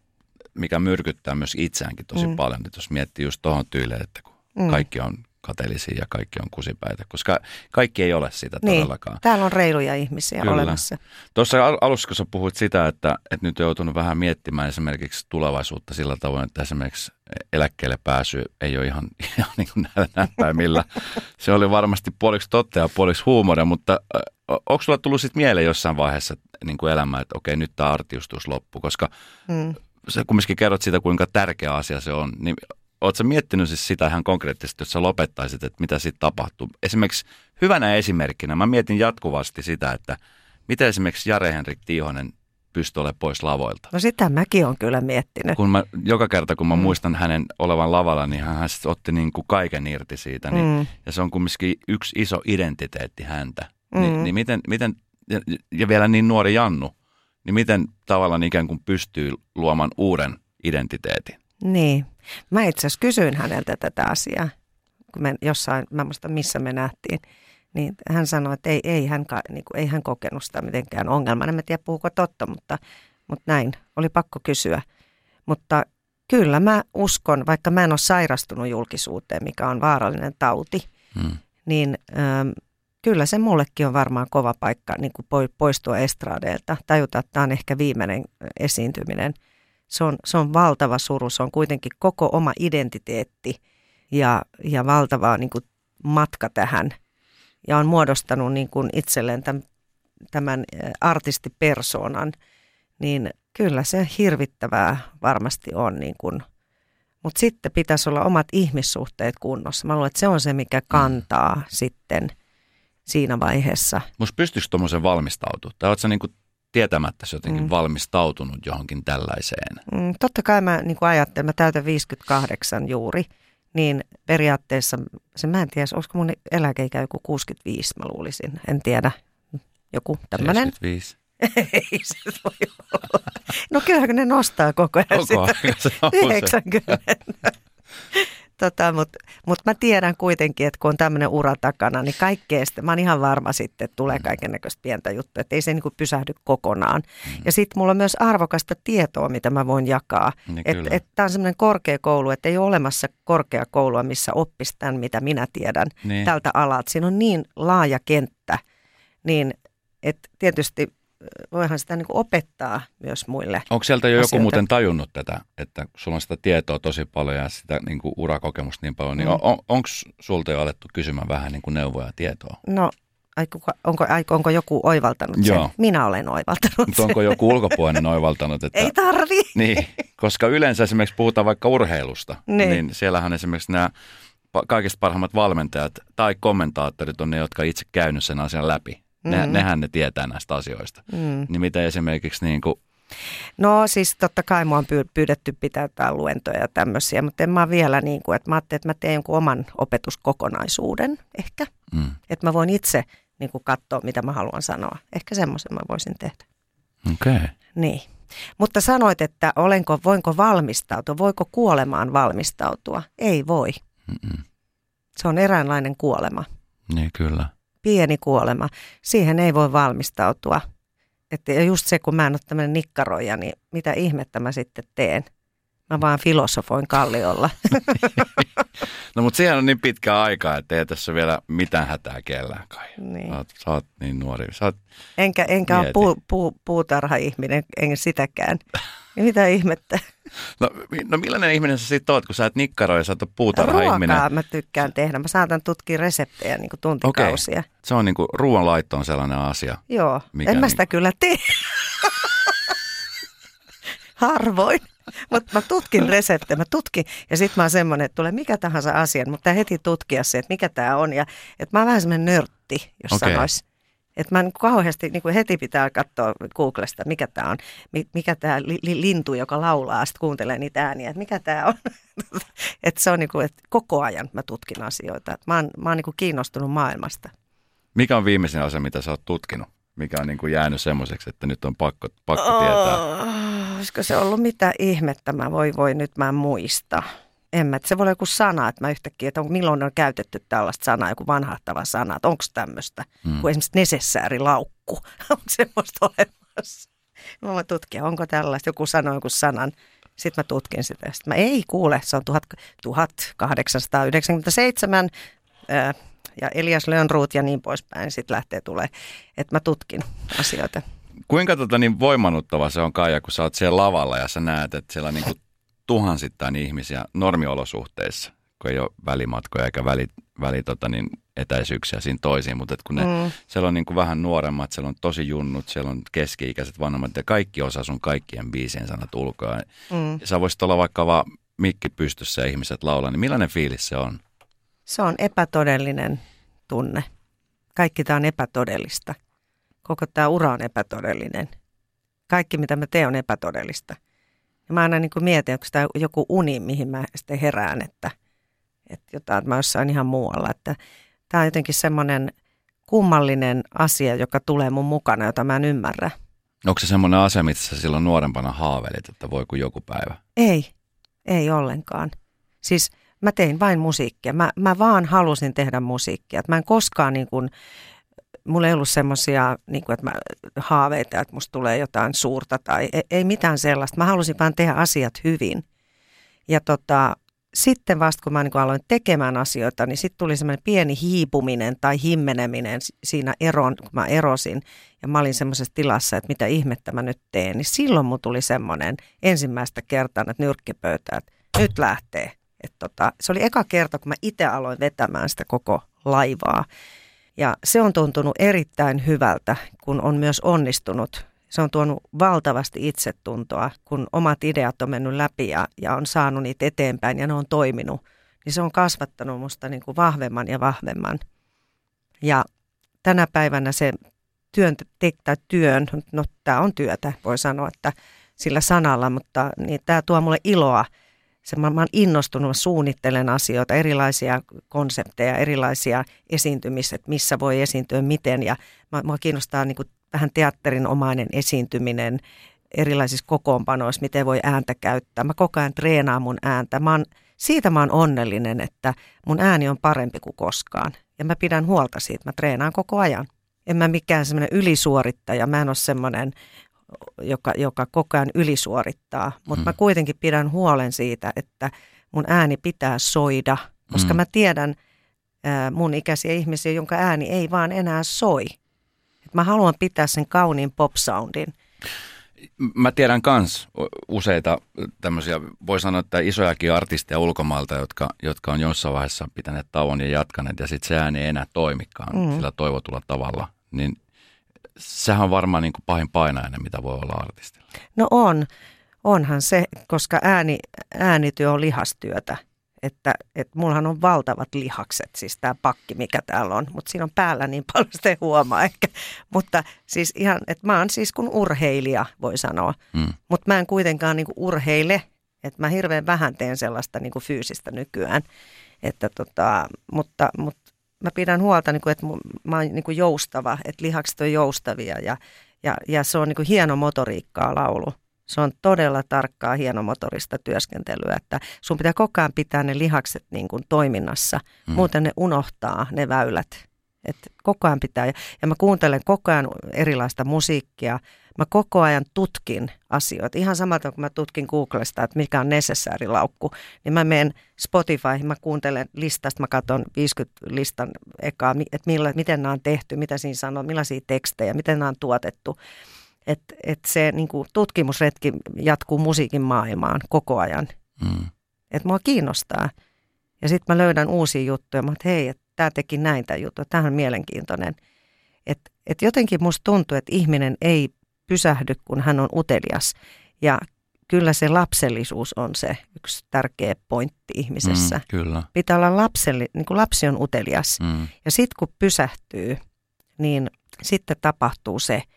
mikä myrkyttää myös itseäänkin tosi mm. paljon, että jos miettii just tuohon tyyleen, että kun mm. kaikki on kateellisia ja kaikki on kusipäitä, koska kaikki ei ole sitä niin, todellakaan. Täällä on reiluja ihmisiä Kyllä. olemassa. Tuossa alussa, kun sä puhuit sitä, että, että nyt on joutunut vähän miettimään esimerkiksi tulevaisuutta sillä tavoin, että esimerkiksi eläkkeelle pääsy ei ole ihan, ihan niin kuin näppäimillä. Se oli varmasti puoliksi totta ja puoliksi huumoria, mutta onko sulla tullut sitten mieleen jossain vaiheessa niin kuin elämä, että okei, nyt tämä artiustus loppu, koska mm. sä kumminkin kerrot siitä, kuinka tärkeä asia se on, niin Oletko miettinyt siis sitä ihan konkreettisesti, jos sä lopettaisit, että mitä sitten tapahtuu? Esimerkiksi hyvänä esimerkkinä, mä mietin jatkuvasti sitä, että miten esimerkiksi Jare-Henrik Tiihonen pystyi olemaan pois lavoilta. No sitä mäkin on kyllä miettinyt. Kun mä, joka kerta, kun mä mm. muistan hänen olevan lavalla, niin hän otti niin kuin kaiken irti siitä. Niin, mm. Ja se on kumminkin yksi iso identiteetti häntä. Mm. Ni, niin miten, miten ja, ja vielä niin nuori Jannu, niin miten tavallaan ikään kuin pystyy luomaan uuden identiteetin? Niin. Mä itse asiassa kysyin häneltä tätä asiaa, kun me jossain, mä muistan missä me nähtiin. Niin hän sanoi, että ei, ei, hän, niin kuin, ei hän kokenut sitä mitenkään ongelmana. En mä tiedä puhuko totta, mutta, mutta näin. Oli pakko kysyä. Mutta kyllä mä uskon, vaikka mä en ole sairastunut julkisuuteen, mikä on vaarallinen tauti, hmm. niin ähm, kyllä se mullekin on varmaan kova paikka niin kuin poistua estraadeilta. Tajuta, että tämä on ehkä viimeinen esiintyminen – se on, se on valtava suru, se on kuitenkin koko oma identiteetti ja, ja valtava niin kuin matka tähän. Ja on muodostanut niin kuin itselleen tämän, tämän artistipersoonan, niin kyllä se hirvittävää varmasti on. Niin kuin, mutta sitten pitäisi olla omat ihmissuhteet kunnossa. Mä luulen, että se on se, mikä kantaa mm. sitten siinä vaiheessa. Musta pystyykö tuommoisen valmistautua? Tai oletko niin kuin tietämättä jotenkin mm. valmistautunut johonkin tällaiseen? Mm, totta kai mä niin ajattelen, mä täytän 58 juuri, niin periaatteessa, se mä en tiedä, olisiko mun eläkeikä joku 65, mä luulisin, en tiedä, joku tämmöinen. 75. Ei se voi olla. No kyllähän ne nostaa koko ajan koko sitä. 90. Tota, Mutta mut mä tiedän kuitenkin, että kun on tämmöinen ura takana, niin kaikkea sitten, mä oon ihan varma sitten, että tulee mm. kaiken näköistä pientä juttua, että ei se niinku pysähdy kokonaan. Mm. Ja sitten mulla on myös arvokasta tietoa, mitä mä voin jakaa. Niin että et, tämä on semmoinen korkeakoulu, että ei ole olemassa korkeakoulua, missä oppisi tämän, mitä minä tiedän niin. tältä alalta. Siinä on niin laaja kenttä, niin että tietysti voihan sitä niin opettaa myös muille. Onko sieltä jo asioita. joku muuten tajunnut tätä, että sulla on sitä tietoa tosi paljon ja sitä niin kuin urakokemusta niin paljon, niin mm. on, onko sulta jo alettu kysymään vähän niin kuin neuvoja ja tietoa? No onko, onko joku oivaltanut Joo. sen? Minä olen oivaltanut Mutta onko joku ulkopuolinen oivaltanut? Että, Ei tarvi. Niin, koska yleensä esimerkiksi puhutaan vaikka urheilusta, niin, niin siellähän esimerkiksi nämä kaikista parhaimmat valmentajat tai kommentaattorit on ne, jotka itse käynyt sen asian läpi. Ne, mm. Nehän ne tietää näistä asioista. Mm. Niin mitä esimerkiksi niin kuin No siis totta kai mua on pyydetty pitää jotain luentoja ja tämmöisiä, mutta en mä vielä niin kuin, että mä ajattelin, että mä teen jonkun oman opetuskokonaisuuden ehkä. Mm. Että mä voin itse niin kuin katsoa, mitä mä haluan sanoa. Ehkä semmoisen mä voisin tehdä. Okei. Okay. Niin. Mutta sanoit, että olenko, voinko valmistautua, voiko kuolemaan valmistautua? Ei voi. Mm-mm. Se on eräänlainen kuolema. Niin, kyllä. Pieni kuolema. Siihen ei voi valmistautua. Että just se, kun mä en ole tämmöinen nikkaroija, niin mitä ihmettä mä sitten teen? Mä vaan filosofoin kalliolla. no mutta siihen on niin pitkä aika, että ei tässä vielä mitään hätää kellään kai. Niin. Sä, oot, sä oot niin nuori. Sä oot enkä enkä ole puu, puu, puutarha-ihminen, enkä sitäkään. Mitä ihmettä? No, no millainen ihminen sä sitten oot, kun sä et nikkaroi ja sä oot puutarha-ihminen? Ruokaa mä tykkään tehdä. Mä saatan tutkia reseptejä niin kuin tuntikausia. Okay. Se on niin kuin ruoanlaitto on sellainen asia. Joo, mikä en mä sitä niin... kyllä tee. Harvoin. Mutta mä tutkin reseptejä, mä tutkin ja sitten mä oon semmoinen, että tulee mikä tahansa asia, mutta heti tutkia se, että mikä tämä on. Ja että mä oon vähän semmoinen nörtti, jos okay. sanois. Että mä niin kauheasti niin kuin heti pitää katsoa Googlesta, mikä tämä on, mikä tämä li, li, lintu, joka laulaa, sitten kuuntelee niitä ääniä, että mikä tämä on. että se on niin kuin, että koko ajan mä tutkin asioita. Et mä oon, mä oon niin kuin kiinnostunut maailmasta. Mikä on viimeisin asia, mitä sä oot tutkinut? Mikä on niin kuin jäänyt semmoiseksi, että nyt on pakko, pakko oh, tietää? Olisiko se ollut mitä ihmettä? Mä voi, voi nyt mä en muista en mä, se voi olla joku sana, että mä yhtäkkiä, että on, milloin on käytetty tällaista sanaa, joku vanhahtava sana, että onko tämmöistä, mm. kuin esimerkiksi nesessäärilaukku, on semmoista olemassa. Mä voin tutkia, onko tällaista, joku sanoo joku sanan, sitten mä tutkin sitä. Sitten mä ei kuule, se on 1897 ää, ja Elias Lönnruut ja niin poispäin. Sitten lähtee tulee, että mä tutkin asioita. Kuinka tota, niin voimannuttava se on Kaija, kun sä oot siellä lavalla ja sä näet, että siellä niinku tuhansittain ihmisiä normiolosuhteissa, kun ei ole välimatkoja eikä väli, väli tota, niin etäisyyksiä siinä toisiin, mutta kun ne, mm. siellä on niin kuin vähän nuoremmat, siellä on tosi junnut, siellä on keski-ikäiset vanhemmat ja kaikki osaa sun kaikkien biisien sanat ulkoa. Mm. Sä voisit olla vaikka vaan mikki pystyssä ja ihmiset laulaa, niin millainen fiilis se on? Se on epätodellinen tunne. Kaikki tämä on epätodellista. Koko tämä ura on epätodellinen. Kaikki mitä mä teen on epätodellista. Ja mä aina niin kuin mietin, onko tämä joku uni, mihin mä sitten herään, että, että jotain, että mä jossain ihan muualla. Että tämä on jotenkin semmoinen kummallinen asia, joka tulee mun mukana, jota mä en ymmärrä. Onko se semmoinen asia, mitä sä silloin nuorempana haavelit, että voi kuin joku päivä? Ei, ei ollenkaan. Siis mä tein vain musiikkia. Mä, mä vaan halusin tehdä musiikkia. Mä en koskaan niin kuin, mulla ei ollut semmoisia niin mä haaveita, että musta tulee jotain suurta tai ei, ei mitään sellaista. Mä halusin vaan tehdä asiat hyvin. Ja tota, sitten vasta kun mä niin aloin tekemään asioita, niin sitten tuli semmoinen pieni hiipuminen tai himmeneminen siinä eron, kun mä erosin. Ja mä olin semmoisessa tilassa, että mitä ihmettä mä nyt teen. Niin silloin mun tuli semmoinen ensimmäistä kertaa, että nyrkkipöytä, että nyt lähtee. Et tota, se oli eka kerta, kun mä itse aloin vetämään sitä koko laivaa. Ja se on tuntunut erittäin hyvältä, kun on myös onnistunut. Se on tuonut valtavasti itsetuntoa, kun omat ideat on mennyt läpi ja, ja on saanut niitä eteenpäin ja ne on toiminut. Niin se on kasvattanut musta niin kuin vahvemman ja vahvemman. Ja tänä päivänä se työn, tai työn, no tämä on työtä, voi sanoa, että sillä sanalla, mutta niin tämä tuo mulle iloa – se, mä, mä olen innostunut, mä suunnittelen asioita, erilaisia konsepteja, erilaisia esiintymisiä, missä voi esiintyä, miten. Ja mä, mä kiinnostaa niin kuin vähän teatterinomainen esiintyminen erilaisissa kokoonpanoissa, miten voi ääntä käyttää. Mä koko ajan treenaan mun ääntä. Mä oon, siitä mä oon onnellinen, että mun ääni on parempi kuin koskaan. Ja mä pidän huolta siitä, mä treenaan koko ajan. En mä mikään semmoinen ylisuorittaja, mä en ole semmoinen joka, joka koko ajan ylisuorittaa. Mutta mm. mä kuitenkin pidän huolen siitä, että mun ääni pitää soida, koska mm. mä tiedän ää, mun ikäisiä ihmisiä, jonka ääni ei vaan enää soi. Et mä haluan pitää sen kauniin pop-soundin. Mä tiedän kans useita tämmöisiä, voi sanoa, että isojakin artisteja ulkomailta, jotka, jotka on jossain vaiheessa pitäneet tauon ja jatkaneet, ja sitten se ääni ei enää toimikaan mm. sillä toivotulla tavalla. Niin sehän on varmaan niin kuin pahin painainen, mitä voi olla artistilla. No on, onhan se, koska ääni, äänityö on lihastyötä. että, että mullahan on valtavat lihakset, siis tämä pakki, mikä täällä on, mutta siinä on päällä niin paljon, sitä ei huomaa ehkä. Mutta siis ihan, että mä oon siis kuin urheilija, voi sanoa, mm. mutta mä en kuitenkaan niin kuin urheile, että mä hirveän vähän teen sellaista niin kuin fyysistä nykyään, että tota, mutta, mutta mä pidän huolta, niin kuin, että mä oon niin kuin joustava, että lihakset on joustavia ja, ja, ja se on niin kuin hieno motoriikkaa laulu. Se on todella tarkkaa hienomotorista työskentelyä, että sun pitää koko ajan pitää ne lihakset niin kuin toiminnassa, mm. muuten ne unohtaa ne väylät. Et koko ajan pitää, ja mä kuuntelen koko ajan erilaista musiikkia, mä koko ajan tutkin asioita. Ihan samalta kuin mä tutkin Googlesta, että mikä on necessary-laukku, niin mä menen Spotify, mä kuuntelen listasta, mä katson 50 listan ekaa, että millä, miten nämä on tehty, mitä siinä sanoo, millaisia tekstejä, miten nämä on tuotettu. Että et se niin kuin, tutkimusretki jatkuu musiikin maailmaan koko ajan. Mm. Että mua kiinnostaa. Ja sitten mä löydän uusia juttuja. Mä että hei, että tämä teki näin tämä juttu. Tämä on mielenkiintoinen. Että et jotenkin musta tuntuu, että ihminen ei pysähdy, kun hän on utelias. Ja kyllä se lapsellisuus on se yksi tärkeä pointti ihmisessä. Mm, kyllä. Pitää olla lapseli, niin kuin lapsi on utelias. Mm. Ja sitten kun pysähtyy, niin sitten tapahtuu se –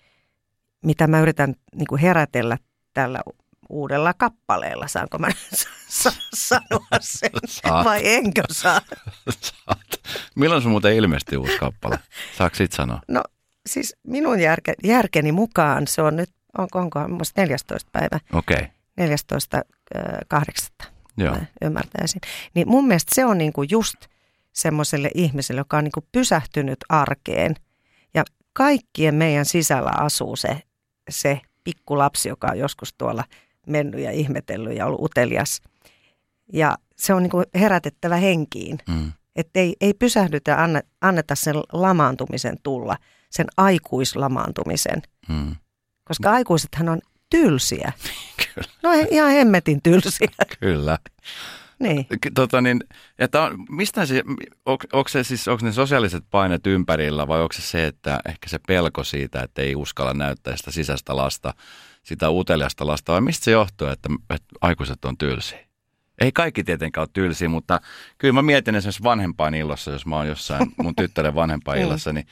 mitä mä yritän niin kuin herätellä tällä uudella kappaleella. Saanko mä sa- sanoa sen Saat. vai enkö saa? Saat. Milloin sun muuten ilmestyy uusi kappale? Saatko sit sanoa? No siis minun järke, järkeni mukaan se on nyt, onko, onko 14. päivä? Okei. Okay. 14. 8. Joo. ymmärtäisin. Niin mun mielestä se on niinku just semmoiselle ihmiselle, joka on niinku pysähtynyt arkeen. Ja kaikkien meidän sisällä asuu se se pikkulapsi, joka on joskus tuolla mennyt ja ihmetellyt ja ollut utelias. Ja se on niin kuin herätettävä henkiin. Mm. Että ei, ei pysähdytä, anne, anneta sen lamaantumisen tulla, sen aikuislamaantumisen. Mm. Koska aikuisethan on tylsiä. Kyllä. No ihan hemmetin tylsiä. Kyllä. Niin. Tota niin, että on, mistä se, on, onko, se siis, onko ne sosiaaliset painet ympärillä vai onko se se, että ehkä se pelko siitä, että ei uskalla näyttää sitä sisäistä lasta, sitä uteliasta lasta vai mistä se johtuu, että, että aikuiset on tylsiä? Ei kaikki tietenkään ole tylsiä, mutta kyllä mä mietin esimerkiksi vanhempain illassa, jos mä oon jossain mun tyttären vanhempain niin. illassa, niin,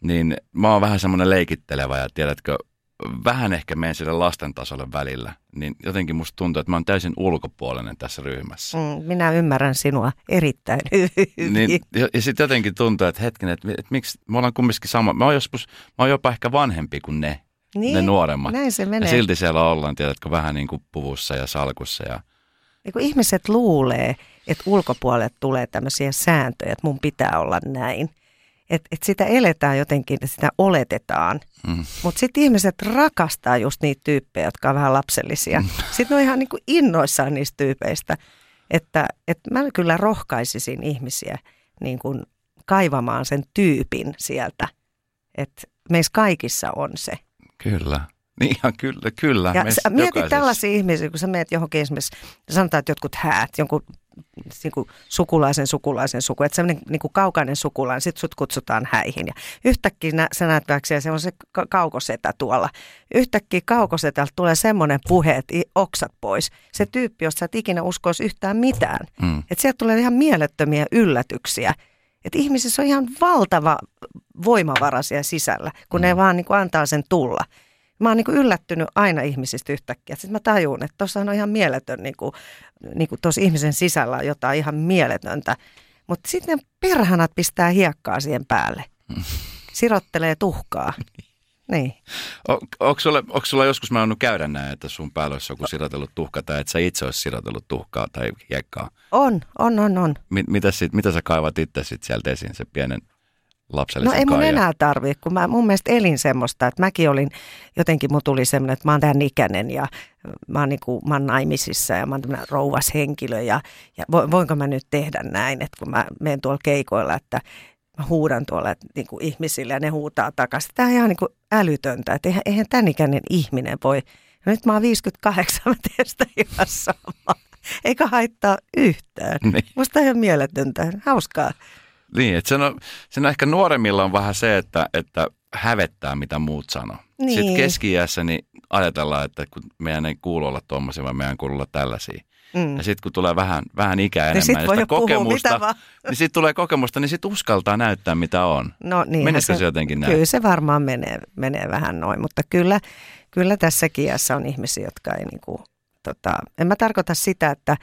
niin mä oon vähän semmoinen leikittelevä ja tiedätkö, vähän ehkä menen sille lasten tasolle välillä, niin jotenkin musta tuntuu, että mä oon täysin ulkopuolinen tässä ryhmässä. Mm, minä ymmärrän sinua erittäin hyvin. Niin, ja, ja sitten jotenkin tuntuu, että hetkinen, että, että miksi, me ollaan kumminkin sama, mä oon joskus, mä oon jopa ehkä vanhempi kuin ne, niin, ne nuoremmat. Näin se menee. Ja silti siellä ollaan, tiedätkö, vähän niin kuin puvussa ja salkussa. Ja... Niin kuin ihmiset luulee, että ulkopuolelle tulee tämmöisiä sääntöjä, että mun pitää olla näin että et sitä eletään jotenkin, että sitä oletetaan. Mm. Mutta sitten ihmiset rakastaa just niitä tyyppejä, jotka on vähän lapsellisia. Mm. Sitten ne on ihan niinku innoissaan niistä tyypeistä. Että et mä kyllä rohkaisisin ihmisiä niin kuin kaivamaan sen tyypin sieltä. Että meissä kaikissa on se. Kyllä. Niin ihan kyllä, kyllä. Ja mieti tällaisia ihmisiä, kun sä meet johonkin esimerkiksi, sanotaan, että jotkut häät, jonkun niin kuin sukulaisen sukulaisen suku, että semmoinen niin kuin kaukainen sukulainen, sitten sut kutsutaan häihin. Ja yhtäkkiä nä, sä näet on se kaukosetä tuolla. Yhtäkkiä kaukosetältä tulee semmoinen puhe, että oksat pois. Se tyyppi, josta sä et ikinä uskoisi yhtään mitään. Mm. Että sieltä tulee ihan mielettömiä yllätyksiä. Että ihmisissä on ihan valtava voimavara siellä sisällä, kun mm. ne vaan niin kuin antaa sen tulla mä oon niin yllättynyt aina ihmisistä yhtäkkiä. Sitten mä tajun, että tuossa on ihan mieletön, niin kuin, niin kuin tuossa ihmisen sisällä on jotain ihan mieletöntä. Mutta sitten perhanat pistää hiekkaa siihen päälle. Sirottelee tuhkaa. Niin. On, onko, sulla, onko sulla joskus mä käydä näin, että sun päällä olisi joku sirotellut tuhka tai että sä itse olisi sirotellut tuhkaa tai hiekkaa? On, on, on, on. Mi, mitä, sit, mitä sä kaivat itse sit sieltä esiin, se pienen lapsellisen No ei mun enää tarvii, kun mä mun mielestä elin semmoista, että mäkin olin, jotenkin mun tuli semmoinen, että mä oon tämän ikäinen ja mä oon, niin kuin, mä oon naimisissa ja mä oon tämmöinen rouvas henkilö ja, ja voinko mä nyt tehdä näin, että kun mä menen tuolla keikoilla, että mä huudan tuolla että, niin kuin ihmisille ja ne huutaa takaisin. Tämä on ihan niin kuin älytöntä, että eihän, eihän tämän ikäinen ihminen voi. No nyt mä oon 58, mä teen sitä ihan samaa. Eikä haittaa yhtään. Niin. Musta ihan mieletöntä, hauskaa. Niin, että sen on, sen on ehkä nuoremmilla on vähän se, että, että hävettää mitä muut sanoo. Niin. Sitten keski niin ajatellaan, että kun meidän ei kuulu olla tuommoisia, vaan meidän kuulu olla tällaisia. Mm. Ja sitten kun tulee vähän, vähän ikää niin enemmän, sit niin sitä jo puhua kokemusta, niin sitten tulee kokemusta, niin sitten uskaltaa näyttää mitä on. No niin. Menisikö se jotenkin näin? Kyllä se varmaan menee, menee vähän noin, mutta kyllä, kyllä tässä iässä on ihmisiä, jotka ei niinku, tota, en mä tarkoita sitä, että,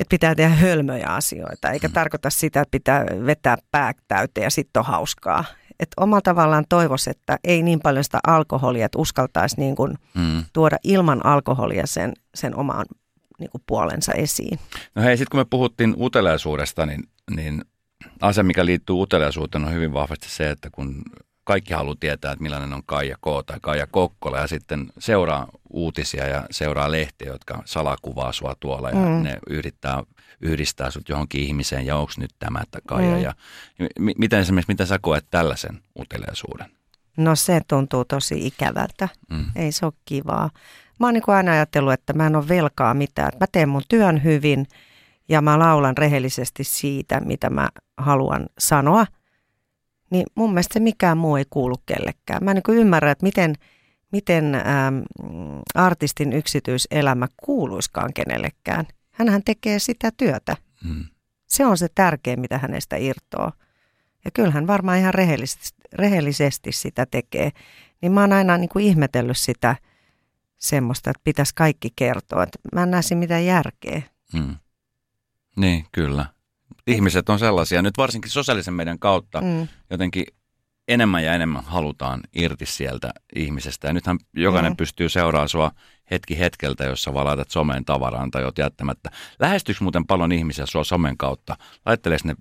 että pitää tehdä hölmöjä asioita, eikä Mm. tarkoita sitä, että pitää vetää pää täyteen ja sitten on hauskaa. Et omalla tavallaan toivoisi, että ei niin paljon sitä alkoholia, että uskaltaisi niin kuin Mm. tuoda ilman alkoholia sen, sen omaan niin kuin puolensa esiin. No hei, sitten kun me puhuttiin uteliaisuudesta, niin, niin asia, mikä liittyy uteliaisuuteen, on hyvin vahvasti se, että kun kaikki haluaa tietää, että millainen on Kaija K tai Kaija Kokkola ja sitten seuraa uutisia ja seuraa lehtiä, jotka salakuvaa sua tuolla ja Mm. ne yrittää, yhdistää sut johonkin ihmiseen ja onko nyt tämä että Kaija. Mm. Ja, mi- miten esimerkiksi, miten sä koet tällaisen uteliaisuuden? No se tuntuu tosi ikävältä. Mm. Ei se ole kivaa. Mä oon niin aina ajatellut, että mä en ole velkaa mitään. Mä teen mun työn hyvin ja mä laulan rehellisesti siitä, mitä mä haluan sanoa. Niin mun mielestä se mikään muu ei kuulu kellekään. Mä en niin kuin ymmärrä, että miten, miten äm, artistin yksityiselämä kuuluiskaan kenellekään. Hänhän tekee sitä työtä. Mm. Se on se tärkein, mitä hänestä irtoaa. Ja kyllähän varmaan ihan rehellisesti, rehellisesti sitä tekee. Niin mä oon aina niin kuin ihmetellyt sitä semmoista, että pitäisi kaikki kertoa. Että mä en näe mitään järkeä. Mm. Niin, kyllä. Ihmiset on sellaisia, nyt varsinkin sosiaalisen median kautta, Mm. jotenkin enemmän ja enemmän halutaan irti sieltä ihmisestä. Ja nythän jokainen Mm. pystyy seuraamaan sua hetki hetkeltä, jos sä vaan laitat someen tavaraan tai oot jättämättä. Lähestyykö muuten paljon ihmisiä sua somen kautta? Laitteleeko ne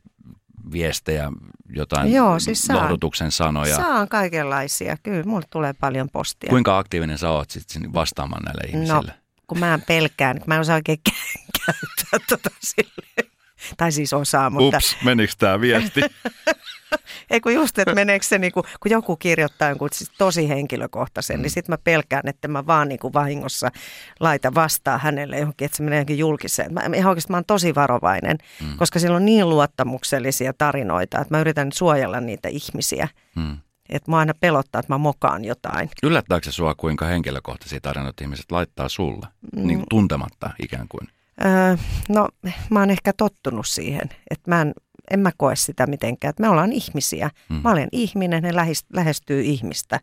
viestejä, jotain Joo, siis saan. lohdutuksen sanoja? Saan kaikenlaisia. Kyllä, mulle tulee paljon postia. Kuinka aktiivinen sä oot sitten vastaamaan näille ihmisille? kun mä pelkään, kun mä en osaa oikein kä- käyttää tota silleen. Tai siis osaa, mutta Ups, menikö tämä viesti? ei kun just, että meneekö se, niinku, kun joku kirjoittaa jonkun siis tosi henkilökohtaisen, mm. niin sitten mä pelkään, että mä vaan niinku vahingossa laita vastaa hänelle johonkin, että se menee johonkin julkiseen. Mä, ihan oikeasti mä oon tosi varovainen, mm. koska siellä on niin luottamuksellisia tarinoita, että mä yritän suojella niitä ihmisiä. hmm. Että mä aina pelottaa, että mä mokaan jotain. Yllättääkö se sua, kuinka henkilökohtaisia tarinoita ihmiset laittaa sulle? Mm. Niin kuin tuntematta ikään kuin. Öö, no mä oon ehkä tottunut siihen, että mä en, en mä koe sitä mitenkään. Että me ollaan ihmisiä. Mm. Mä olen ihminen, ne lähest, lähestyy ihmistä.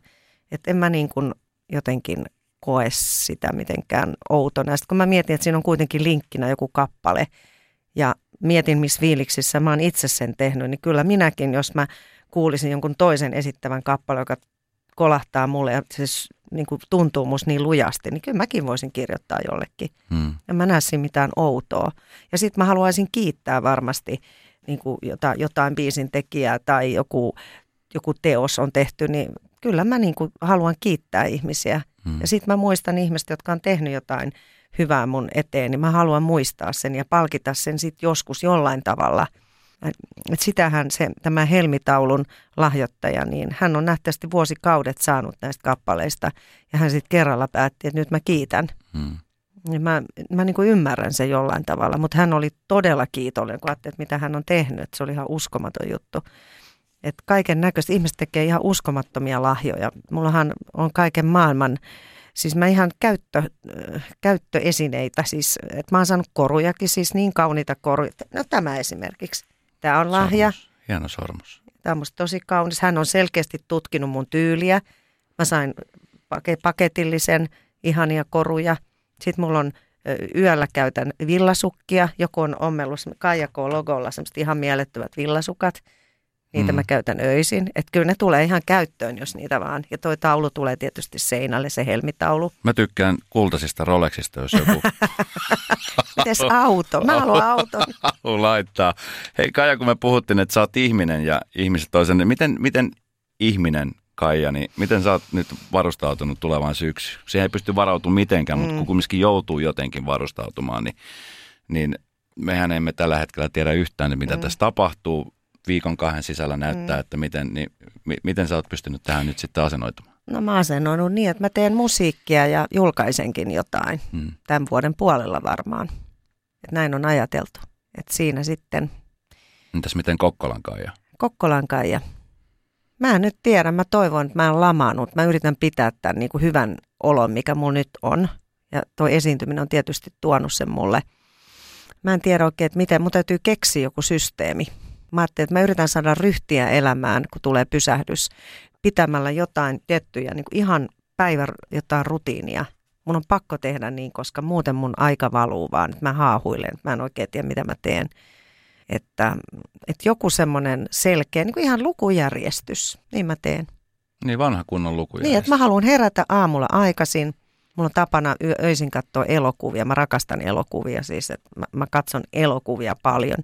Että en mä niin kuin jotenkin koe sitä mitenkään outona. Sitten kun mä mietin, että siinä on kuitenkin linkkinä joku kappale ja mietin, missä fiiliksissä mä oon itse sen tehnyt, niin kyllä minäkin, jos mä kuulisin jonkun toisen esittävän kappaleen, joka kolahtaa mulle ja se niin kuin tuntuu musta niin lujasti, niin kyllä mäkin voisin kirjoittaa jollekin. Hmm. En mä näe siinä mitään outoa. Ja sitten mä haluaisin kiittää varmasti niin kuin jota, jotain biisin tekijää tai joku, joku teos on tehty, niin kyllä mä niin kuin haluan kiittää ihmisiä. Hmm. Ja sitten mä muistan ihmiset, jotka on tehnyt jotain hyvää mun eteen, niin mä haluan muistaa sen ja palkita sen sitten joskus jollain tavalla. Et sitähän se, tämä Helmitaulun lahjoittaja, niin hän on nähtävästi vuosikaudet saanut näistä kappaleista. Ja hän sitten kerralla päätti, että nyt mä kiitän. Hmm. Niin mä mä niin kuin ymmärrän sen jollain tavalla, mutta hän oli todella kiitollinen, kun ajattelin, että mitä hän on tehnyt. Että se oli ihan uskomaton juttu. Että kaiken näköistä ihmiset tekee ihan uskomattomia lahjoja. Mullahan on kaiken maailman, siis mä ihan käyttö, äh, käyttöesineitä, siis että mä oon saanut korujakin, siis niin kauniita koruja. No tämä esimerkiksi. Tämä on lahja. Sormus. Hieno sormus. Tämä on musta tosi kaunis. Hän on selkeästi tutkinut mun tyyliä. Mä sain pake- paketillisen ihania koruja. Sitten mulla on yöllä käytän villasukkia. Joku on ommellut Kaija K-logolla semmoiset ihan mielettömät villasukat. Niitä Mm. mä käytän öisin. Että kyllä ne tulee ihan käyttöön, jos niitä vaan. Ja toi taulu tulee tietysti seinälle, se helmitaulu. Mä tykkään kultaisista Rolexista, jos joku Mites auto? Mä haluan auton. laittaa. Hei Kaija, kun me puhuttiin, että sä oot ihminen ja ihmiset toisen, niin miten, miten ihminen Kaija, niin miten sä oot nyt varustautunut tulevaan syksyyn? Siihen ei pysty varautumaan mitenkään, mm. mutta kun kumminkin joutuu jotenkin varustautumaan, niin, niin mehän emme tällä hetkellä tiedä yhtään, mitä mm. tässä tapahtuu. Viikon kahden sisällä näyttää, mm. että miten, niin, mi, miten sä oot pystynyt tähän nyt sitten asennoitumaan. No mä asennoinut niin, että mä teen musiikkia ja julkaisenkin jotain. Hmm. tämän vuoden puolella varmaan. Et näin on ajateltu. Et siinä sitten Entäs miten Kokkolan Kaija? Kokkolan Kaija. Mä en nyt tiedä, mä toivon, että mä en lamaannut. Mä yritän pitää tämän niin kuin hyvän olon, mikä mulla nyt on. Ja tuo esiintyminen on tietysti tuonut sen mulle. Mä en tiedä oikein, että miten, mun täytyy keksiä joku systeemi. Mä ajattelin, että mä yritän saada ryhtiä elämään, kun tulee pysähdys, pitämällä jotain tiettyjä, niin kuin ihan päivän jotain rutiinia. Mun on pakko tehdä niin, koska muuten mun aika valuu vaan, että mä haahuilen, mä en oikein tiedä, mitä mä teen. Että, että joku semmoinen selkeä, niin kuin ihan lukujärjestys, niin mä teen. Niin vanha kunnon lukuja. Niin, että mä haluan herätä aamulla aikaisin. Mulla on tapana yö, öisin katsoa elokuvia. Mä rakastan elokuvia siis, että mä, mä katson elokuvia paljon.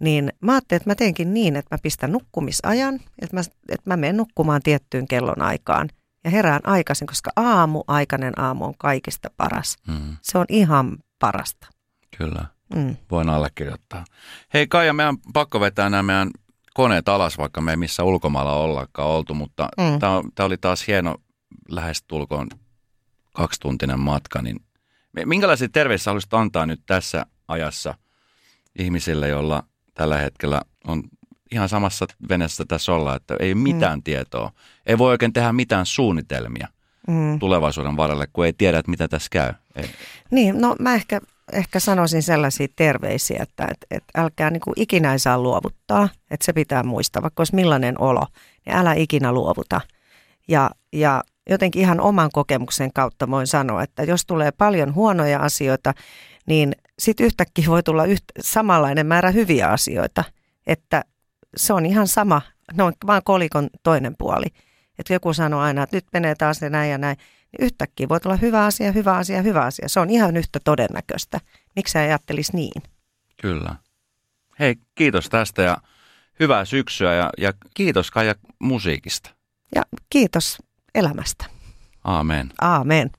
Niin mä ajattelin, että mä teenkin niin, että mä pistän nukkumisajan, että mä, että mä menen nukkumaan tiettyyn kellon aikaan ja herään aikaisin, koska aamu, aikainen aamu on kaikista paras. Mm, Se on ihan parasta. kyllä, Mm. voin allekirjoittaa. Hei Kaija, meidän on pakko vetää nämä meidän koneet alas, vaikka me ei missä ulkomailla ollakaan oltu, mutta Mm. tämä oli taas hieno lähestulkoon kaksituntinen matka. Niin mi- minkälaisia terveisiä haluaisit antaa nyt tässä ajassa ihmisille, joilla tällä hetkellä on ihan samassa veneessä tässä olla, että ei ole mitään mm. tietoa. Ei voi oikein tehdä mitään suunnitelmia Mm. tulevaisuuden varalle, kun ei tiedä, että mitä tässä käy. Ei. Niin, no mä ehkä, ehkä sanoisin sellaisia terveisiä, että et, et älkää niin kuin ikinä saa luovuttaa, että se pitää muistaa, vaikka olisi millainen olo, niin älä ikinä luovuta. Ja, ja jotenkin ihan oman kokemuksen kautta voin sanoa, että jos tulee paljon huonoja asioita, niin sitten yhtäkkiä voi tulla yht, samanlainen määrä hyviä asioita, että se on ihan sama, ne on vaan kolikon toinen puoli. Että joku sanoo aina, että nyt menee taas ja näin ja näin, niin yhtäkkiä voi tulla hyvä asia, hyvä asia, hyvä asia. Se on ihan yhtä todennäköistä. Miksi sä ajattelisi niin? Kyllä. Hei, kiitos tästä ja hyvää syksyä ja, ja kiitos Kaija musiikista. Ja kiitos elämästä. Aamen. Aamen.